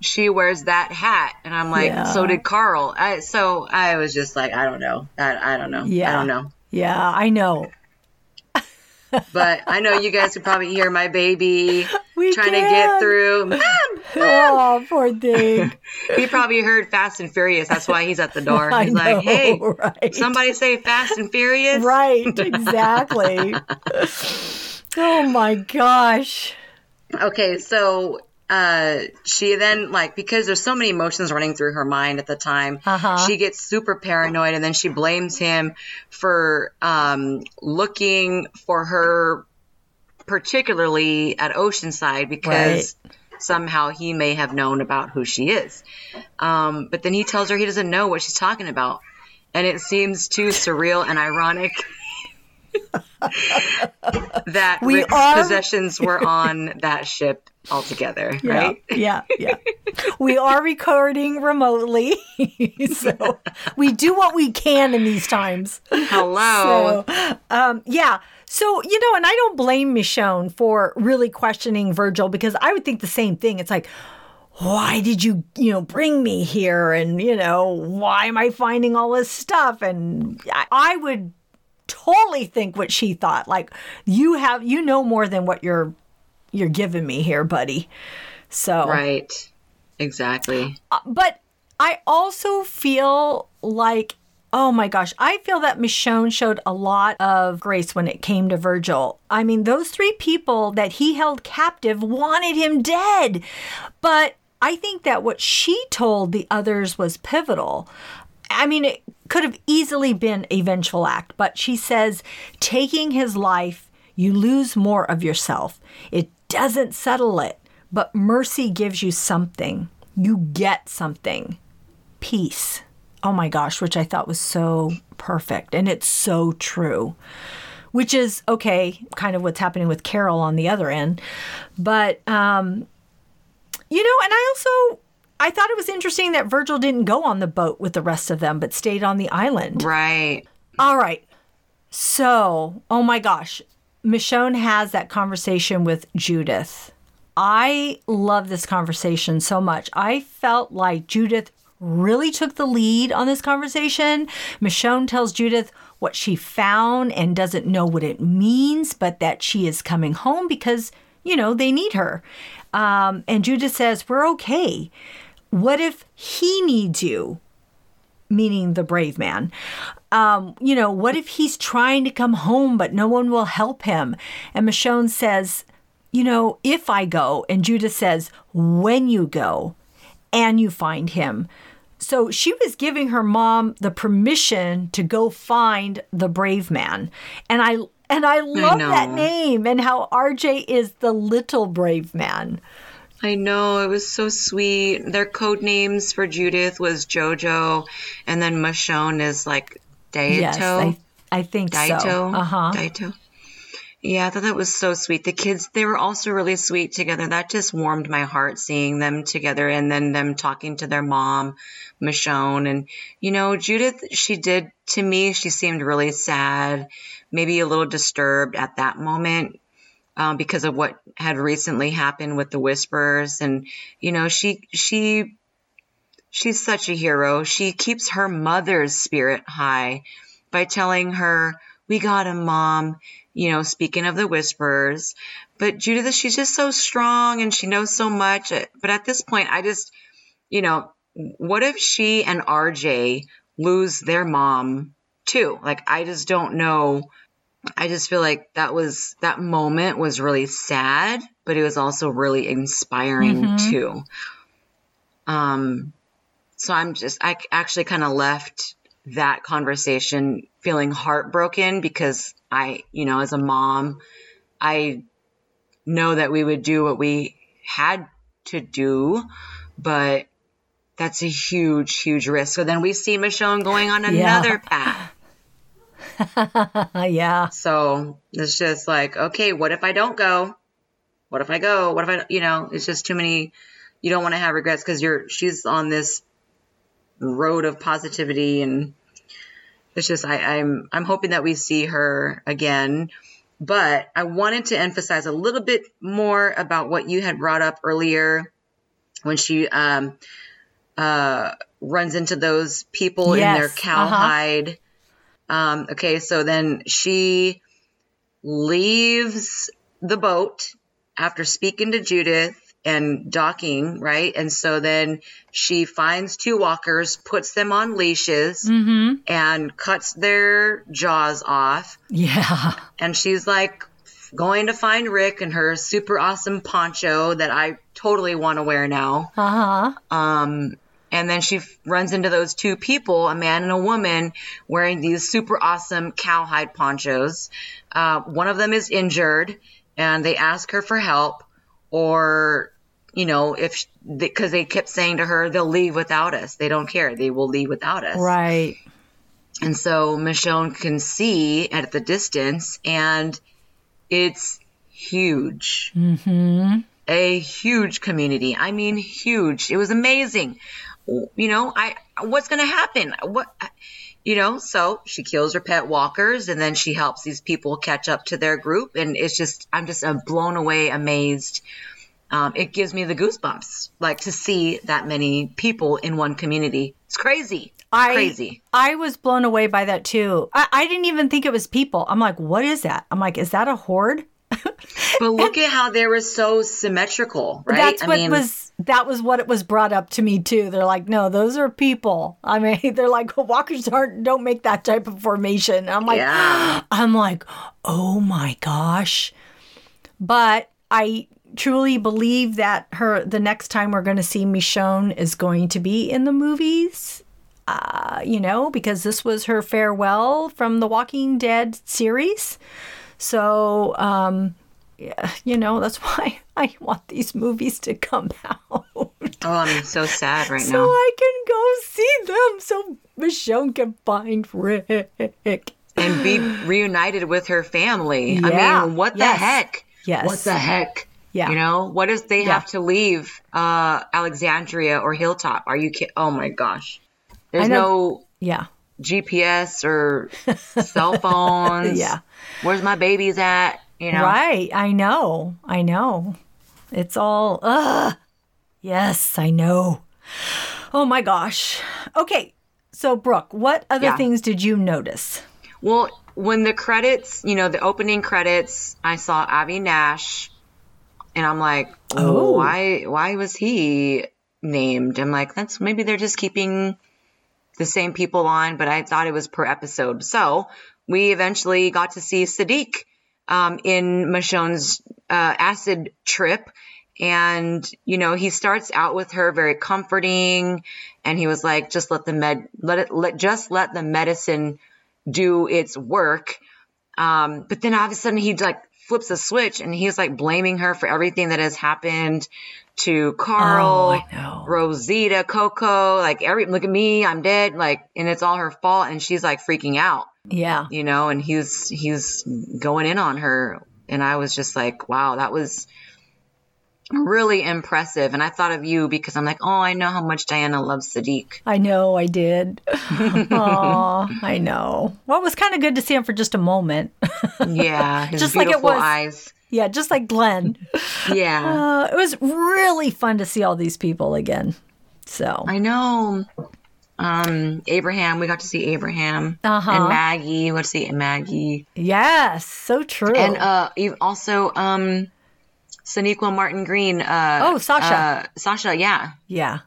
She wears that hat. And I'm like, Yeah. so did Carl. I, so I was just like, I don't know. I, I don't know. Yeah. I don't know. Yeah, I know. But I know you guys could probably hear my baby We trying to get through. Mom, Oh, poor thing. he probably heard Fast and Furious. That's why he's at the door. He's know, like, hey, right. somebody say Fast and Furious. Right, exactly. oh my gosh. Okay, so uh, she then like because there's so many emotions running through her mind at the time, Uh-huh. she gets super paranoid, and then she blames him for um, looking for her, particularly at Oceanside, because somehow he may have known about who she is. Um, but then he tells her he doesn't know what she's talking about, and it seems too surreal and ironic. that We Rick's are- possessions were on that ship altogether, Yeah, right? yeah, yeah. We are recording remotely, so we do what we can in these times. Hello. So, um, yeah. So, you know, and I don't blame Michonne for really questioning Virgil because I would think the same thing. It's like, why did you, you know, bring me here? And, you know, why am I finding all this stuff? And I, I would totally think what she thought. Like, you have, you know more than what you're, you're giving me here, buddy. So, right. Exactly. Uh, but I also feel like, oh my gosh, I feel that Michonne showed a lot of grace when it came to Virgil. I mean, those three people that he held captive wanted him dead. But I think that what she told the others was pivotal. I mean, it could have easily been a vengeful act, but she says, taking his life, you lose more of yourself. It doesn't settle it, but mercy gives you something. You get something. Peace. Oh my gosh, which I thought was so perfect. And it's so true. Which is okay, kind of what's happening with Carol on the other end. But, um, you know, and I also. I thought it was interesting that Virgil didn't go on the boat with the rest of them, but stayed on the island. Right. All right. So, oh my gosh, Michonne has that conversation with Judith. I love this conversation so much. I felt like Judith really took the lead on this conversation. Michonne tells Judith what she found and doesn't know what it means, but that she is coming home because, you know, they need her. Um, and Judith says, We're okay. What if he needs you? Meaning the brave man. Um, you know, what if he's trying to come home but no one will help him? And Michonne says, you know, if I go, and Judith says, when you go and you find him. So she was giving her mom the permission to go find the brave man. And I and I love that name and how RJ is the little brave man. I know it was so sweet. Their code names for Judith was Jojo, and then Michonne is like Daito. Yes, I, I think Daito. so. Uh-huh. Daito. Yeah, I thought that was so sweet. The kids, they were also really sweet together. That just warmed my heart seeing them together and then them talking to their mom, Michonne. And, you know, Judith, she did, to me, she seemed really sad, maybe a little disturbed at that moment um, because of what had recently happened with the Whisperers. And, you know, she, she, she's such a hero. She keeps her mother's spirit high by telling her, we got him, mom. You know, speaking of the Whisperers. But Judith, she's just so strong and she knows so much. But at this point, I just, you know, what if she and RJ lose their mom too? Like, I just don't know I just feel like that was that moment was really sad, but it was also really inspiring Mm-hmm. too. Um, so I'm just I actually kind of left that conversation feeling heartbroken because I, you know, as a mom, I know that we would do what we had to do, but that's a huge, huge risk. So then we see Michonne going on Yeah. another path. Yeah. So it's just like, okay, what if I don't go? What if I go? What if I, you know, it's just too many. You don't want to have regrets because you're, she's on this road of positivity and it's just, I, I'm, I'm hoping that we see her again. But I wanted to emphasize a little bit more about what you had brought up earlier when she, um, uh, runs into those people in their Yes, cowhide. Um, okay, so then she leaves the boat after speaking to Judith and docking, right? And so then she finds two walkers, puts them on leashes, and cuts their jaws off. Yeah. And she's like going to find Rick and her super awesome poncho that I totally want to wear now. Uh huh. Um, and then she f- runs into those two people, a man and a woman, wearing these super awesome cowhide ponchos. Uh, one of them is injured, and they ask her for help, or you know, if because they kept saying to her, they'll leave without us. They don't care. They will leave without us. Right. And so Michonne can see at the distance, and it's huge. Mm-hmm. A huge community. I mean, huge. It was amazing. You know, I what's going to happen? What, you know? So she kills her pet walkers, and then she helps these people catch up to their group, and it's just I'm just uh, blown away, amazed. Um, it gives me the goosebumps, like to see that many people in one community. It's crazy. I, crazy. I was blown away by that too. I, I didn't even think it was people. I'm like, what is that? I'm like, is that a horde? But look at how they were so symmetrical, right? That's what was that was what it was brought up to me too. They're like, no, those are people. I mean, they're like walkers aren't don't make that type of formation. I'm like, Yeah. I'm like, oh my gosh. But I truly believe that her the next time we're going to see Michonne is going to be in the movies. Uh, you know, because this was her farewell from the Walking Dead series. So, um, yeah, you know, that's why I want these movies to come out. Oh, I'm so sad right so now. So I can go see them so Michonne can find Rick. and be reunited with her family. Yeah. I mean, what the Yes. heck? Yes. What the heck? Yeah. You know, what if they have to leave uh, Alexandria or Hilltop? Are you kidding? Oh my gosh. There's no Yeah. GPS or cell phones. Yeah. Where's my babies at? You know? Right. I know. I know. It's all, ugh. Yes, I know. Oh my gosh. Okay. So, Brooke, what other Yeah. things did you notice? Well, when the credits, you know, the opening credits, I saw Avi Nash, and I'm like, Oh. why? Why was he named? I'm like, that's maybe they're just keeping the same people on, but I thought it was per episode. So we eventually got to see Siddiq um, in Michonne's uh, acid trip. And, you know, he starts out with her very comforting. And he was like, just let the med, let it, let, just let the medicine do its work. Um, but then all of a sudden he like flips a switch and he's like blaming her for everything that has happened to Carl, Oh. Rosita, Coco, like every, look at me, I'm dead. Like, and it's all her fault. And she's like freaking out Yeah. you know, and he's he's going in on her, and I was just like, wow, that was really impressive. And I thought of you because I'm like, oh, I know how much Diana loves Siddiq. I know I did. Aw, I know. Well, it was kind of good to see him for just a moment. Yeah, his Just like it beautiful was- eyes. Yeah, just like Glenn. Yeah, Uh, it was really fun to see all these people again. So, I know. Um, Abraham, we got to see Abraham Uh-huh. and Maggie. We got to see Maggie, yes, so true. and uh, also um, Sonequa Martin Green. Uh, Oh, Sasha. Uh, Sasha, yeah. yeah.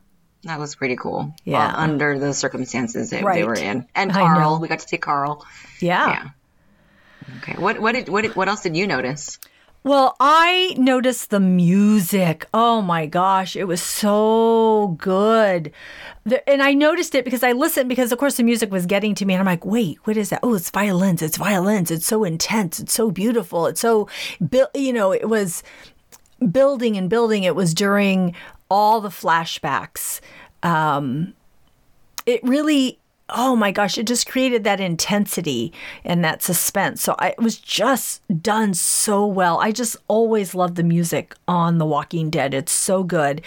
That was pretty cool. Yeah. Well, under the circumstances that they were in. And Carl. We got to see Carl. Yeah. Yeah. Okay. What what did what did, what else did you notice? Well, I noticed the music. Oh my gosh, it was so good. The, and I noticed it because I listened because of course the music was getting to me and I'm like, "Wait, what is that? Oh, it's violins. It's violins. It's so intense. It's so beautiful. It's so you know, it was building and building. It was during all the flashbacks. Um it really oh my gosh, it just created that intensity and that suspense. So I, it was just done so well. I just always love the music on The Walking Dead. It's so good.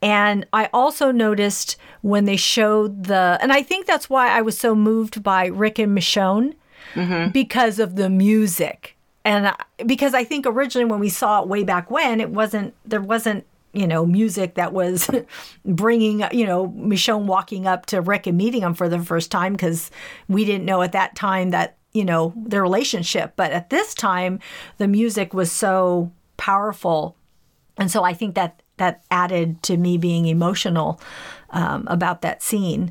And I also noticed when they showed the, and I think that's why I was so moved by Rick and Michonne mm-hmm. because of the music. And because I think originally when we saw it way back when, it wasn't, there wasn't you know, music that was bringing, you know, Michonne walking up to Rick and meeting him for the first time because we didn't know at that time that, you know, their relationship. But at this time, the music was so powerful. And so I think that that added to me being emotional um, about that scene.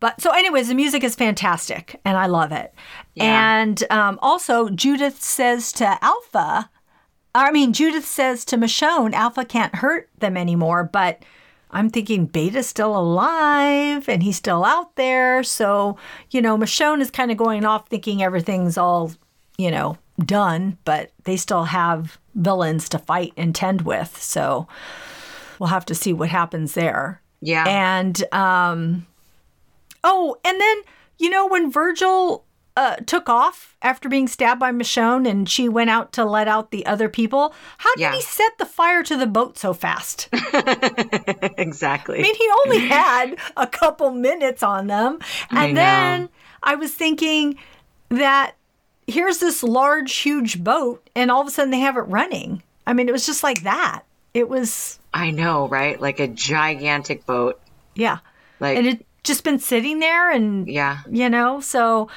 But so, anyways, the music is fantastic and I love it. Yeah. And um, also, Judith says to Alpha, I mean, Judith says to Michonne, Alpha can't hurt them anymore, but I'm thinking Beta's still alive and he's still out there. So, you know, Michonne is kind of going off thinking everything's all, you know, done, but they still have villains to fight and tend with. So we'll have to see what happens there. Yeah. And, um, oh, and then, you know, when Virgil uh, took off after being stabbed by Michonne and she went out to let out the other people. How did yeah. he set the fire to the boat so fast? exactly. I mean, he only had a couple minutes on them. And I then I was thinking that here's this large, huge boat, and all of a sudden they have it running. I mean, it was just like that. It was. I know, right? Like a gigantic boat. Yeah. Like, and it just been sitting there and yeah you know so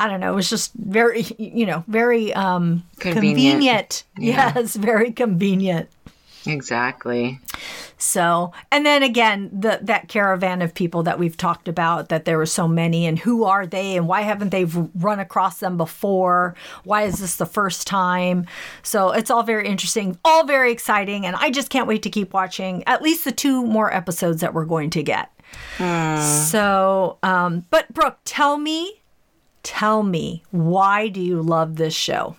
I don't know. It was just very, you know, very um, convenient. convenient. Yeah. Yes, very convenient. Exactly. So, and then again, the that caravan of people that we've talked about, that there were so many, and who are they, and why haven't they run across them before? Why is this the first time? So it's all very interesting, all very exciting, and I just can't wait to keep watching at least the two more episodes that we're going to get. Mm. So, um, but Brooke, tell me Tell me, why do you love this show?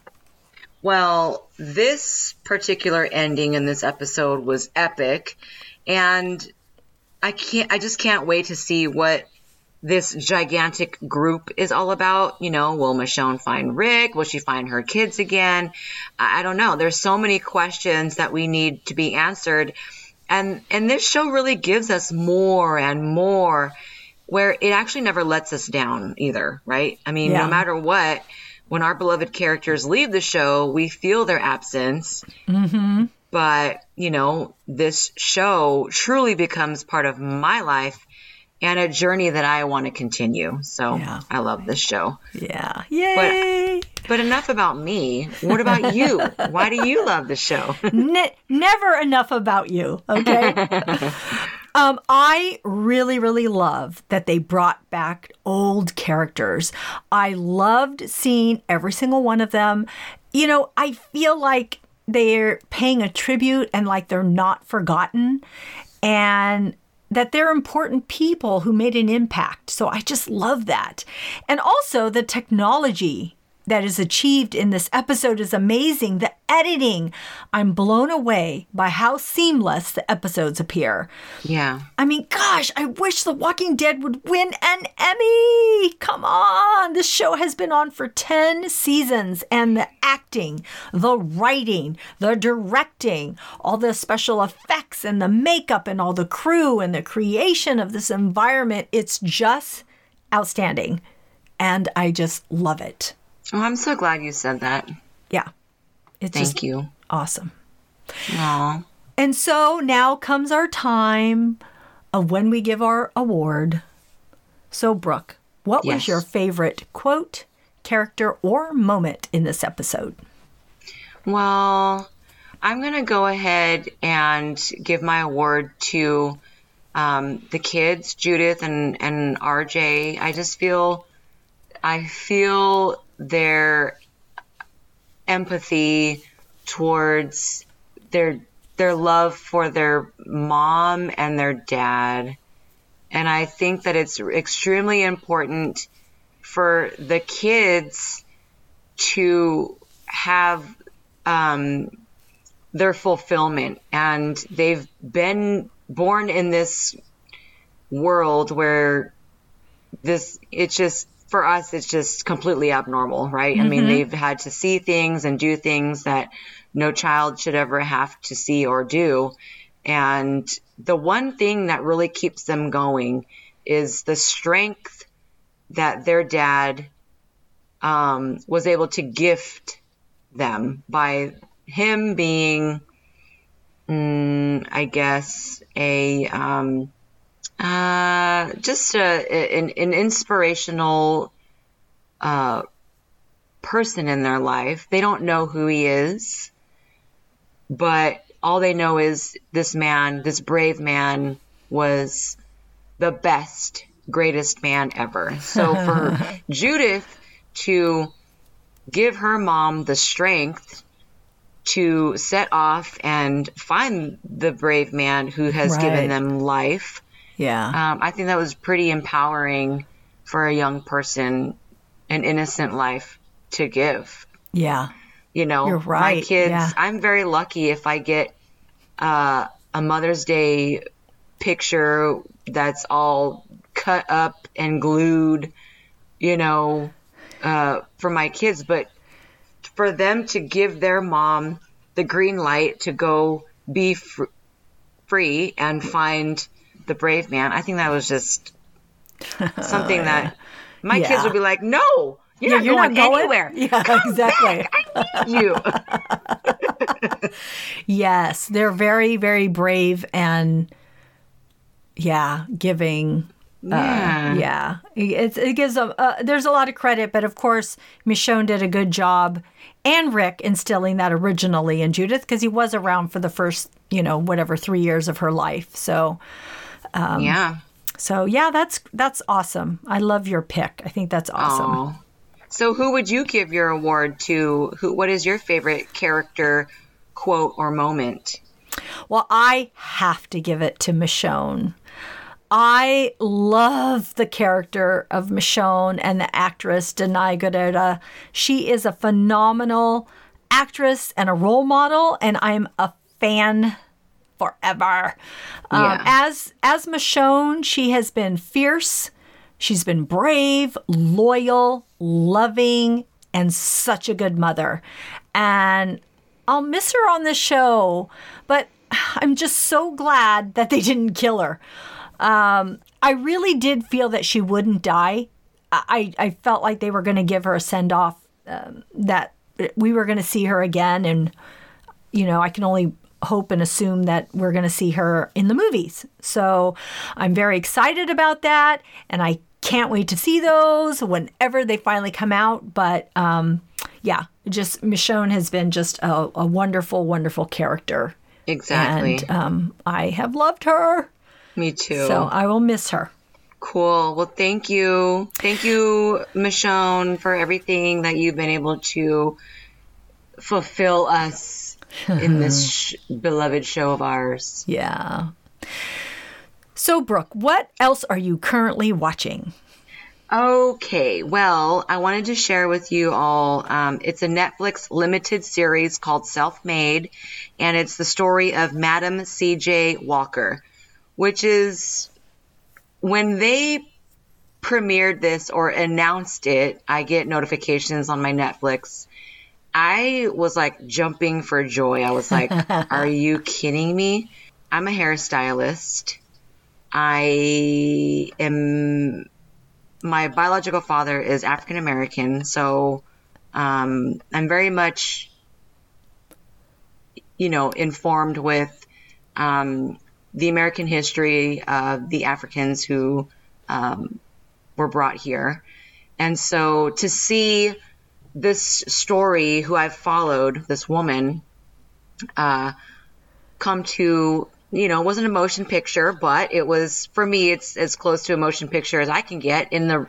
Well, this particular ending in this episode was epic. And I can't, I just can't wait to see what this gigantic group is all about. You know, will Michonne find Rick? Will she find her kids again? I, don't know. There's so many questions that we need to be answered. And, and this show really gives us more and more where it actually never lets us down either, right? I mean, yeah. no matter what, when our beloved characters leave the show, we feel their absence. Mm-hmm. But, you know, this show truly becomes part of my life and a journey that I want to continue. So yeah. I love this show. Yeah. Yay. But, but enough about me. What about you? Why do you love the show? Ne- never enough about you. Okay. Um, I really, really love that they brought back old characters. I loved seeing every single one of them. You know, I feel like they're paying a tribute and like they're not forgotten and that they're important people who made an impact. So I just love that. And also the technology that is achieved in this episode is amazing. The editing, I'm blown away by how seamless the episodes appear. Yeah. I mean, gosh, I wish The Walking Dead would win an Emmy. Come on. This show has been on for 10 seasons, and the acting, the writing, the directing, all the special effects, and the makeup, and all the crew, and the creation of this environment, it's just outstanding. And I just love it. Oh, I'm so glad you said that. Yeah. It's Thank you. Awesome. Aww. And so now comes our time of when we give our award. So, Brooke, what yes. was your favorite quote, character, or moment in this episode? Well, I'm going to go ahead and give my award to um, the kids, Judith and, and RJ. I just feel, I feel their empathy towards their their love for their mom and their dad. And I think that it's extremely important for the kids to have um, their fulfillment. And they've been born in this world where this, it's just, for us, it's just completely abnormal, right? Mm-hmm. I mean, they've had to see things and do things that no child should ever have to see or do. And the one thing that really keeps them going is the strength that their dad um, was able to gift them by him being, mm, I guess, a um, uh, just a, an, an inspirational uh, person in their life. They don't know who he is, but all they know is this man, this brave man, was the best, greatest man ever. So for Judith to give her mom the strength to set off and find the brave man who has right. given them life. Yeah. Um, I think that was pretty empowering for a young person, an innocent life to give. Yeah. You know, You're right. my kids, yeah. I'm very lucky if I get uh, a Mother's Day picture that's all cut up and glued, you know, uh, for my kids. But for them to give their mom the green light to go be fr- free and find the brave man, I think that was just something oh, that my yeah. kids would be like, no, you're, yeah, not, you're going not going anywhere. Yeah, Come exactly. Back. I need you. yes, they're very, very brave and yeah, giving. Yeah, uh, yeah. It, it gives them. Uh, there's a lot of credit, but of course, Michonne did a good job, and Rick instilling that originally in Judith because he was around for the first, you know, whatever three years of her life. So, um, yeah. So yeah, that's that's awesome. I love your pick. I think that's awesome. Aww. So, who would you give your award to? Who? What is your favorite character quote or moment? Well, I have to give it to Michonne. I love the character of Michonne and the actress Danai Gurira. She is a phenomenal actress and a role model, and I'm a fan forever. Um, yeah. Um, as as Michonne, she has been fierce. She's been brave, loyal, loving, and such a good mother. And I'll miss her on this show, but I'm just so glad that they didn't kill her. Um, I really did feel that she wouldn't die. I, I felt like they were going to give her a send off, um, that we were going to see her again. And, you know, I can only hope and assume that we're going to see her in the movies. So I'm very excited about that. And I can't wait to see those whenever they finally come out. But um, yeah, just Michonne has been just a, a wonderful, wonderful character. Exactly. And um, I have loved her. Me too. So I will miss her. Cool. Well, thank you. Thank you, Michonne, for everything that you've been able to fulfill us in this sh- beloved show of ours. Yeah. So, Brooke, what else are you currently watching? Okay, well, I wanted to share with you all. Um, it's a Netflix limited series called Self Made, and it's the story of Madam C.J. Walker, which is when they premiered this or announced it, I get notifications on my Netflix. I was like jumping for joy. I was like, are you kidding me? I'm a hairstylist. I am my biological father is African American, so um, I'm very much, you know, informed with um, the American history of the Africans who um, were brought here, and so to see this story, who I've followed, this woman, uh, come to you know, it wasn't a motion picture, but it was for me. It's as close to a motion picture as I can get in the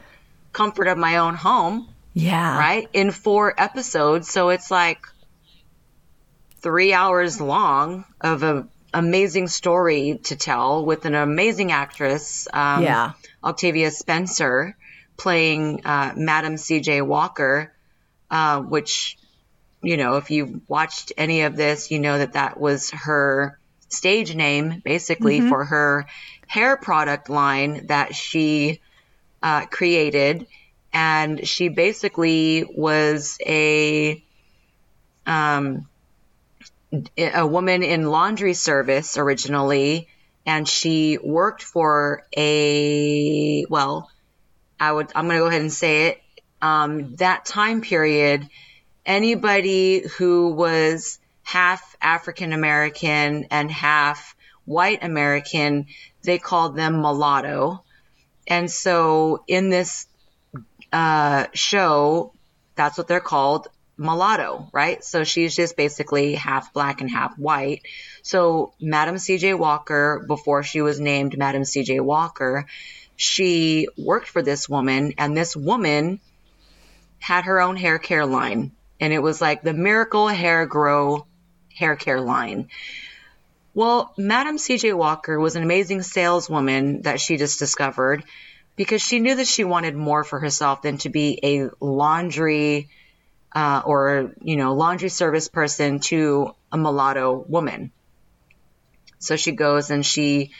comfort of my own home. Yeah. right? In four episodes. So it's like three hours long of an amazing story to tell with an amazing actress. Um, Yeah. Octavia Spencer playing uh, Madam C.J. Walker, uh, which, you know, if you've watched any of this, you know that that was her stage name, basically, for her hair product line that she uh, created. And she basically was a um, a woman in laundry service originally, and she worked for a well, I would I'm going to go ahead and say it. Um, that time period, anybody who was half African American and half white American, they called them mulatto. And so in this uh, show, that's what they're called mulatto, right? So she's just basically half black and half white. So Madam CJ Walker, before she was named Madam CJ Walker, she worked for this woman, and this woman had her own hair care line. And it was like the Miracle Hair Grow hair care line. Well, Madam CJ Walker was an amazing saleswoman that she just discovered because she knew that she wanted more for herself than to be a laundry uh, or, you know, laundry service person to a mulatto woman. So she goes and she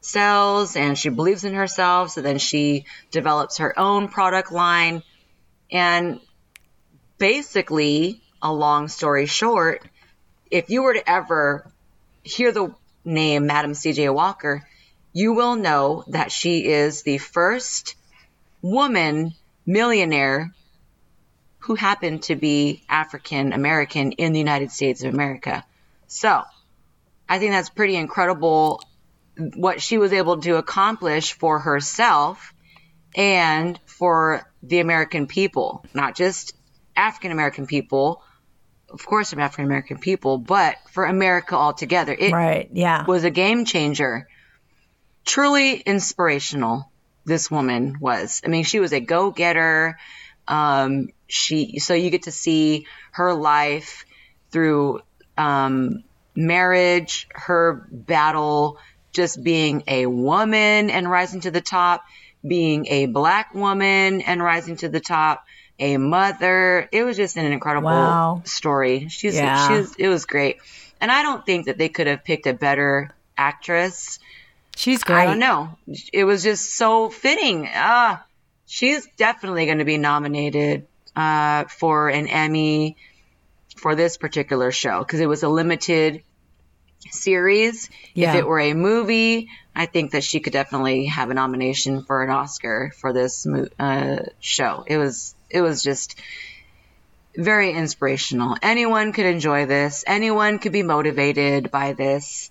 sells and she believes in herself. So then she develops her own product line. And basically, a long story short, if you were to ever hear the name Madam CJ Walker, you will know that she is the first woman millionaire who happened to be African American in the United States of America. So I think that's pretty incredible what she was able to accomplish for herself and for the American people, not just African American people, of course, from African American people, but for America altogether. It Right. Yeah. was a game changer. Truly inspirational, this woman was. I mean, she was a go getter. Um, she, so you get to see her life through um, marriage, her battle just being a woman and rising to the top, being a black woman and rising to the top, a mother. It was just an incredible Wow. story. She's, Yeah. she's, it was great. And I don't think that they could have picked a better actress. She's great. I don't know. It was just so fitting. Ah, she's definitely going to be nominated uh, for an Emmy for this particular show because it was a limited series. Yeah. If it were a movie, I think that she could definitely have a nomination for an Oscar for this uh, show. It was it was just very inspirational. Anyone could enjoy this. Anyone could be motivated by this.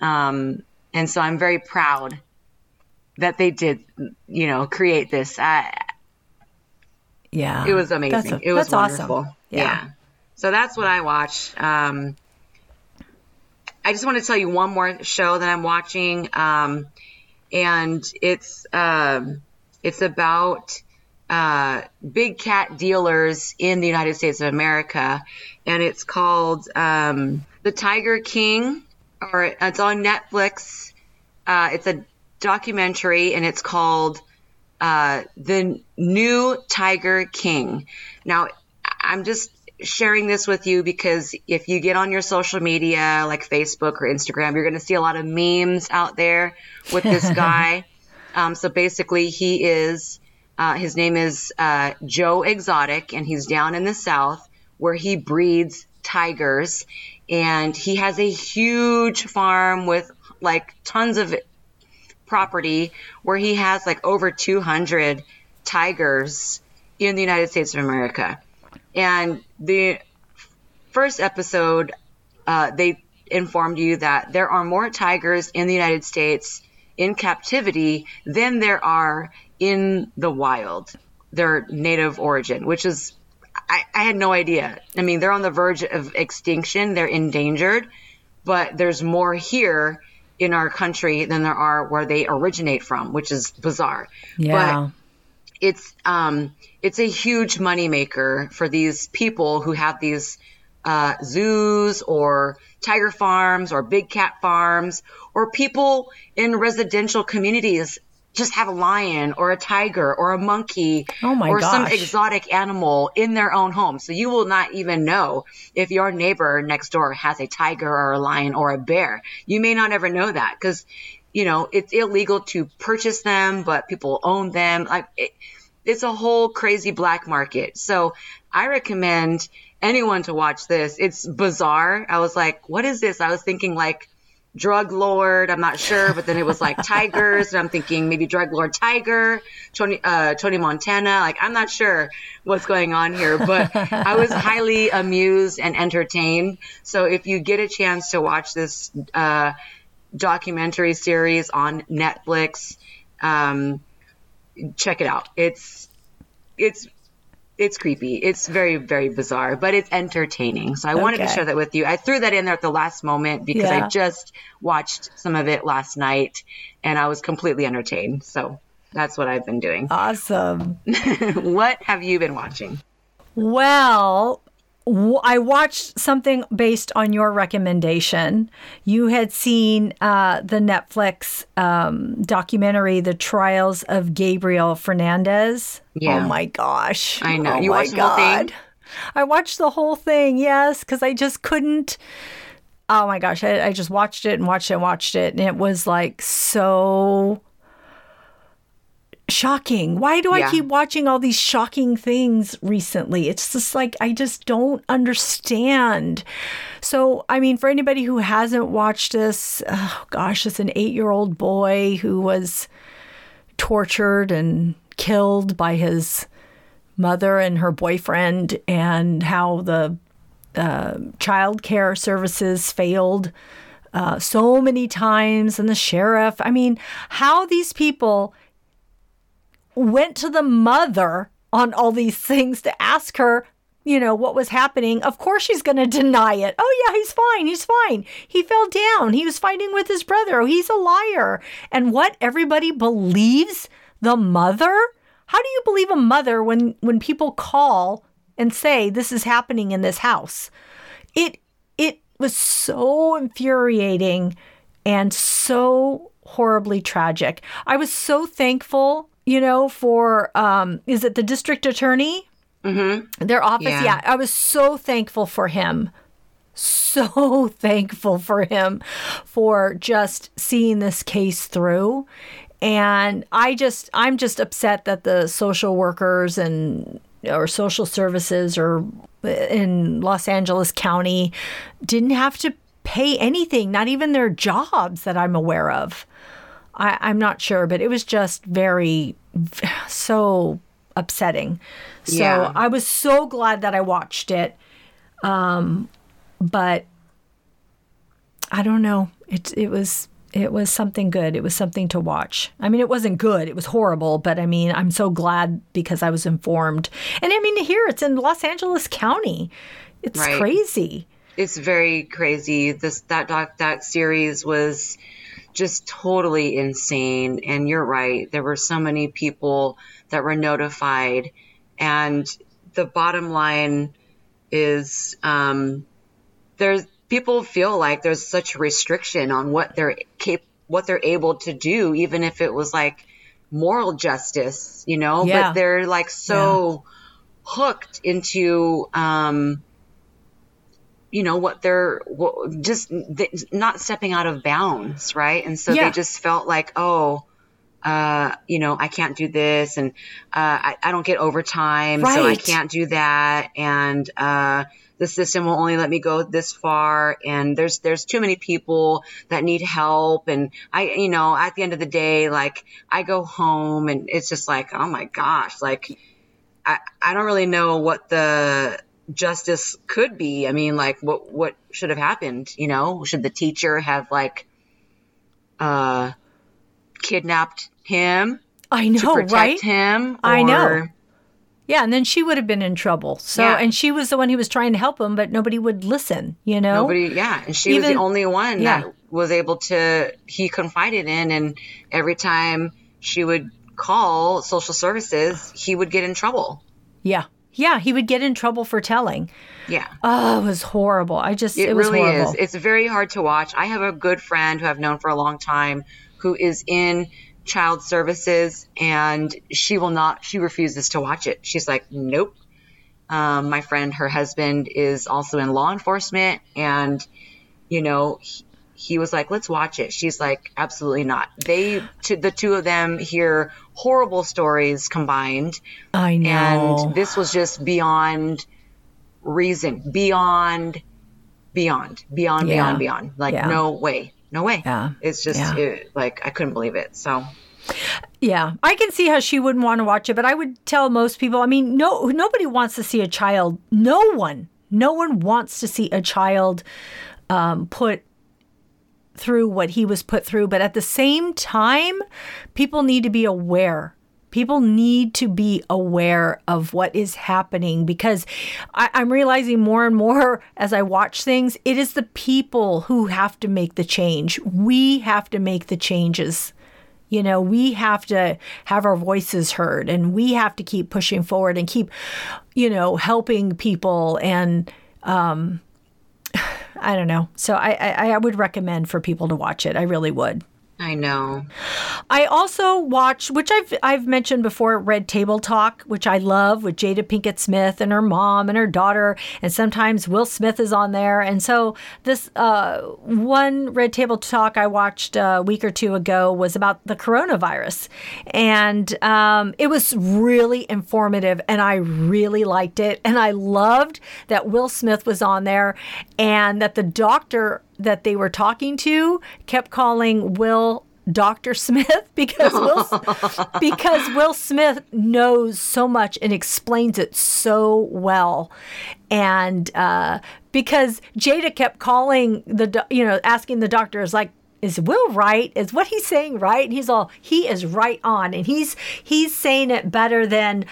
Um, and so I'm very proud that they did, you know, create this. I, Yeah. it was amazing. A- it was that's awesome. Yeah. Yeah. So that's what I watched. Um, I just want to tell you one more show that I'm watching, um, and it's um, it's about uh, big cat dealers in the United States of America, and it's called um, The Tiger King, or it's on Netflix. Uh, it's a documentary, and it's called uh, The New Tiger King. Now, I'm just sharing this with you because if you get on your social media like Facebook or Instagram, you're going to see a lot of memes out there with this guy. um, so basically, he is, uh, his name is uh, Joe Exotic, and he's down in the South where he breeds tigers. And he has a huge farm with like tons of property where he has like over 200 tigers in the United States of America. And the first episode, uh, they informed you that there are more tigers in the United States in captivity than there are in the wild, their native origin, which is, I, I had no idea. I mean, they're on the verge of extinction, they're endangered, but there's more here in our country than there are where they originate from, which is bizarre. yeah. It's um, it's a huge moneymaker for these people who have these uh, zoos or tiger farms or big cat farms or people in residential communities just have a lion or a tiger or a monkey oh or gosh. some exotic animal in their own home. So you will not even know if your neighbor next door has a tiger or a lion or a bear. You may not ever know that because, you know, it's illegal to purchase them, but people own them. Like it, it's a whole crazy black market. So I recommend anyone to watch this. It's bizarre. I was like, what is this? I was thinking like, drug lord. I'm not sure, but then it was like tigers, and I'm thinking maybe drug lord tiger, Tony uh, Tony Montana. Like I'm not sure what's going on here, but I was highly amused and entertained. So if you get a chance to watch this uh, documentary series on Netflix, um, check it out. It's it's it's creepy. It's very, very bizarre, but it's entertaining. So I wanted to share that with you. I threw that in there at the last moment because Yeah. I just watched some of it last night and I was completely entertained. So that's what I've been doing. Awesome. what have you been watching? Well, I watched something based on your recommendation. You had seen uh, the Netflix um, documentary, The Trials of Gabriel Fernandez. Yeah. Oh my gosh. I know. Oh You watched the whole thing? I watched the whole thing, yes, because I just couldn't. Oh my gosh. I, I just watched it and watched it and watched it. And it was like so shocking. Why do I Yeah. keep watching all these shocking things recently? It's just like I just don't understand. So, I mean, for anybody who hasn't watched this, oh gosh, it's an eight year old boy who was tortured and killed by his mother and her boyfriend, and how the uh, child care services failed uh, so many times, and the sheriff. I mean, how these people went to the mother on all these things to ask her, you know, what was happening. Of course, she's going to deny it. Oh, yeah, he's fine. He's fine. He fell down. He was fighting with his brother. Oh, he's a liar. And what everybody believes the mother? How do you believe a mother when when people call and say this is happening in this house? It it was so infuriating and so horribly tragic. I was so thankful, you know, for um is it the district attorney? Mm-hmm. Their office. Yeah. yeah, I was so thankful for him. So thankful for him for just seeing this case through. And I just I'm just upset that the social workers and or social services or in Los Angeles County didn't have to pay anything, not even their jobs that I'm aware of. I, I'm not sure, but it was just very, so upsetting. So Yeah. I was so glad that I watched it. Um, but I don't know. It, it was it was something good. It was something to watch. I mean, it wasn't good. It was horrible, but I mean, I'm so glad because I was informed. And I mean, here it's in Los Angeles County. It's Right. crazy. It's very crazy. This that doc that series was just totally insane. And you're right. There were so many people that were notified, and the bottom line is um, there's people feel like there's such restriction on what they're cap- what they're able to do, even if it was like moral justice, you know. Yeah. But they're like so hooked into. Um, you know what they're what, just th- not stepping out of bounds right? And so Yeah. they just felt like oh uh, you know i can't do this and uh, I, I don't get overtime so i can't do that. And uh, the system will only let me go this far. And there's there's too many people that need help. And i you know at the end of the day like i go home and it's just like oh my gosh like I, I don't really know what the justice could be. I mean, like what what should have happened? You know, should the teacher have like uh kidnapped him I to know, protect right? him? I know. Yeah, and then she would have been in trouble. So, Yeah. and she was the one who was trying to help him, but nobody would listen, you know? Nobody, yeah, and she was the only one yeah. that was able to. He confided in, and every time she would call social services, he would get in trouble. Yeah. Yeah, he would get in trouble for telling. Yeah. Oh, it was horrible. I just it, it was really horrible. is. It's very hard to watch. I have a good friend who I've known for a long time who is in child services and she will not she refuses to watch it. She's like, "Nope." Um, my friend, her husband is also in law enforcement and you know, he, he was like, "Let's watch it." She's like, "Absolutely not." They, to, the two of them, hear horrible stories combined. I know. And this was just beyond reason, beyond, beyond, beyond, Yeah. beyond, beyond. Like, Yeah. no way, no way. Yeah. It's just Yeah. it, like I couldn't believe it. So Yeah, I can see how she wouldn't want to watch it, but I would tell most people. I mean, no, nobody wants to see a child. No one, no one wants to see a child um, put through what he was put through. But at the same time, people need to be aware. People need to be aware of what is happening because I, I'm realizing more and more as I watch things, it is the people who have to make the change. We have to make the changes. You know, we have to have our voices heard and we have to keep pushing forward and keep, you know, helping people. And um, I don't know. So I, I, I would recommend for people to watch it. I really would. I know. I also watch, which I've I've mentioned before, Red Table Talk, which I love with Jada Pinkett Smith and her mom and her daughter, and sometimes Will Smith is on there. And so this uh, one Red Table Talk I watched a week or two ago was about the coronavirus, and um, it was really informative, and I really liked it, and I loved that Will Smith was on there, and that the doctor that they were talking to kept calling Will Dr. Smith because Will because Will Smith knows so much and explains it so well. And uh, because Jada kept calling the you know asking the doctor is like is Will right? Is what he's saying right? And he's all he is right on and he's he's saying it better than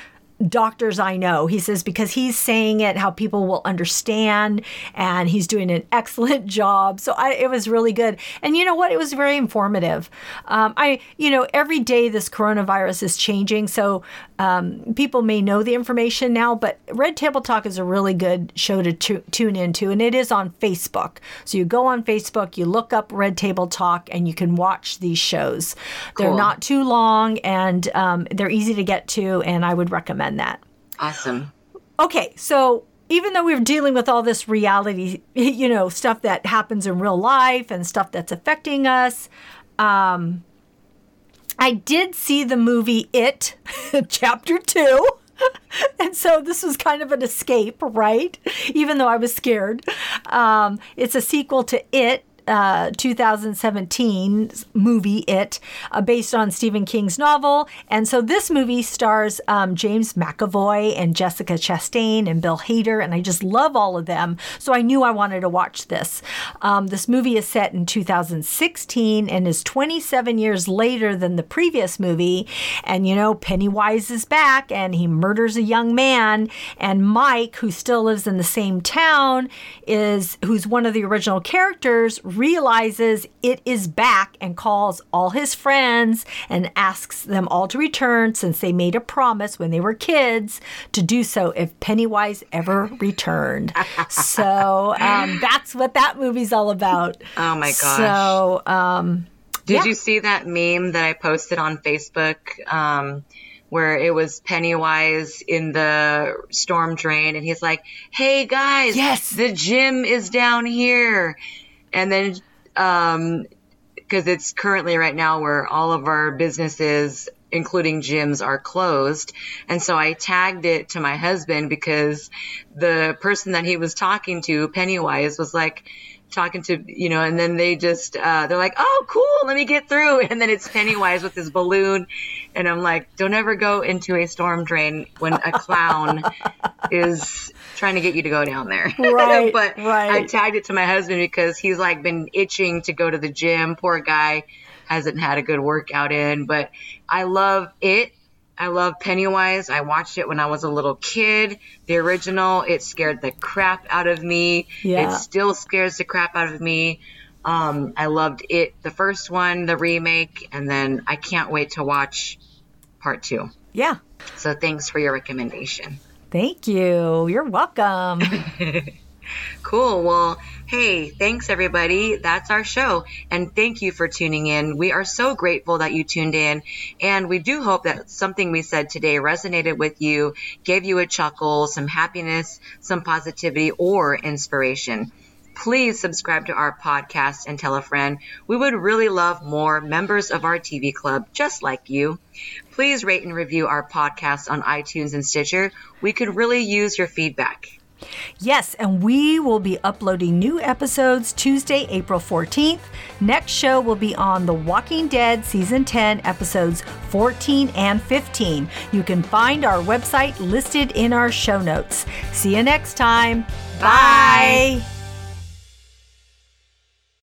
doctors I know. He says because he's saying it how people will understand and he's doing an excellent job. So I, it was really good. And you know what? It was very informative. Um, I, you know, every day this coronavirus is changing. So um, people may know the information now, but Red Table Talk is a really good show to tu- tune into. And it is on Facebook. So you go on Facebook, you look up Red Table Talk, and you can watch these shows. They're not too long and um, they're easy to get to. And I would recommend that. Awesome. Okay, so even though we're dealing with all this reality, you know, stuff that happens in real life and stuff that's affecting us, um, I did see the movie It, Chapter 2. and so this was kind of an escape, right? Even though I was scared. Um, it's a sequel to It. Uh, 2017 movie It, uh, based on Stephen King's novel, and so this movie stars um, James McAvoy and Jessica Chastain and Bill Hader, and I just love all of them. So I knew I wanted to watch this. Um, this movie is set in 2016 and is 27 years later than the previous movie, and you know Pennywise is back and he murders a young man, and Mike, who still lives in the same town, is who's one of the original characters, realizes it is back and calls all his friends and asks them all to return since they made a promise when they were kids to do so if Pennywise ever returned. so um, that's what that movie's all about. Oh my gosh. So um, Did yeah. you see that meme that I posted on Facebook? Um, where it was Pennywise in the storm drain, and he's like, "Hey guys, Yes. the gym is down here," and then um, because it's currently right now where all of our businesses including gyms are closed. And so i tagged it to my husband because the person that he was talking to pennywise was like talking to you know and then they just uh, they're like oh cool let me get through. And then it's pennywise with his balloon. And i'm like don't ever go into a storm drain when a clown is trying to get you to go down there Right, but i tagged it to my husband because he's like been itching to go to the gym poor guy hasn't had a good workout in but i love it I love Pennywise. I watched it when I was a little kid. The original, it scared the crap out of me. Yeah. It still scares the crap out of me. Um, I loved it, the first one, the remake, and then I can't wait to watch part two. Yeah. So thanks for your recommendation. Thank you. You're welcome. Cool. Well, hey, thanks everybody. That's our show. And thank you for tuning in. We are so grateful that you tuned in. And we do hope that something we said today resonated with you, gave you a chuckle, some happiness, some positivity, or inspiration. Please subscribe to our podcast and tell a friend. We would really love more members of our TV club just like you. Please rate and review our podcast on iTunes and Stitcher. We could really use your feedback. Yes, and we will be uploading new episodes Tuesday, April 14th. Next show will be on The Walking Dead Season 10, episodes 14 and 15. You can find our website listed in our show notes. See you next time. Bye. Bye.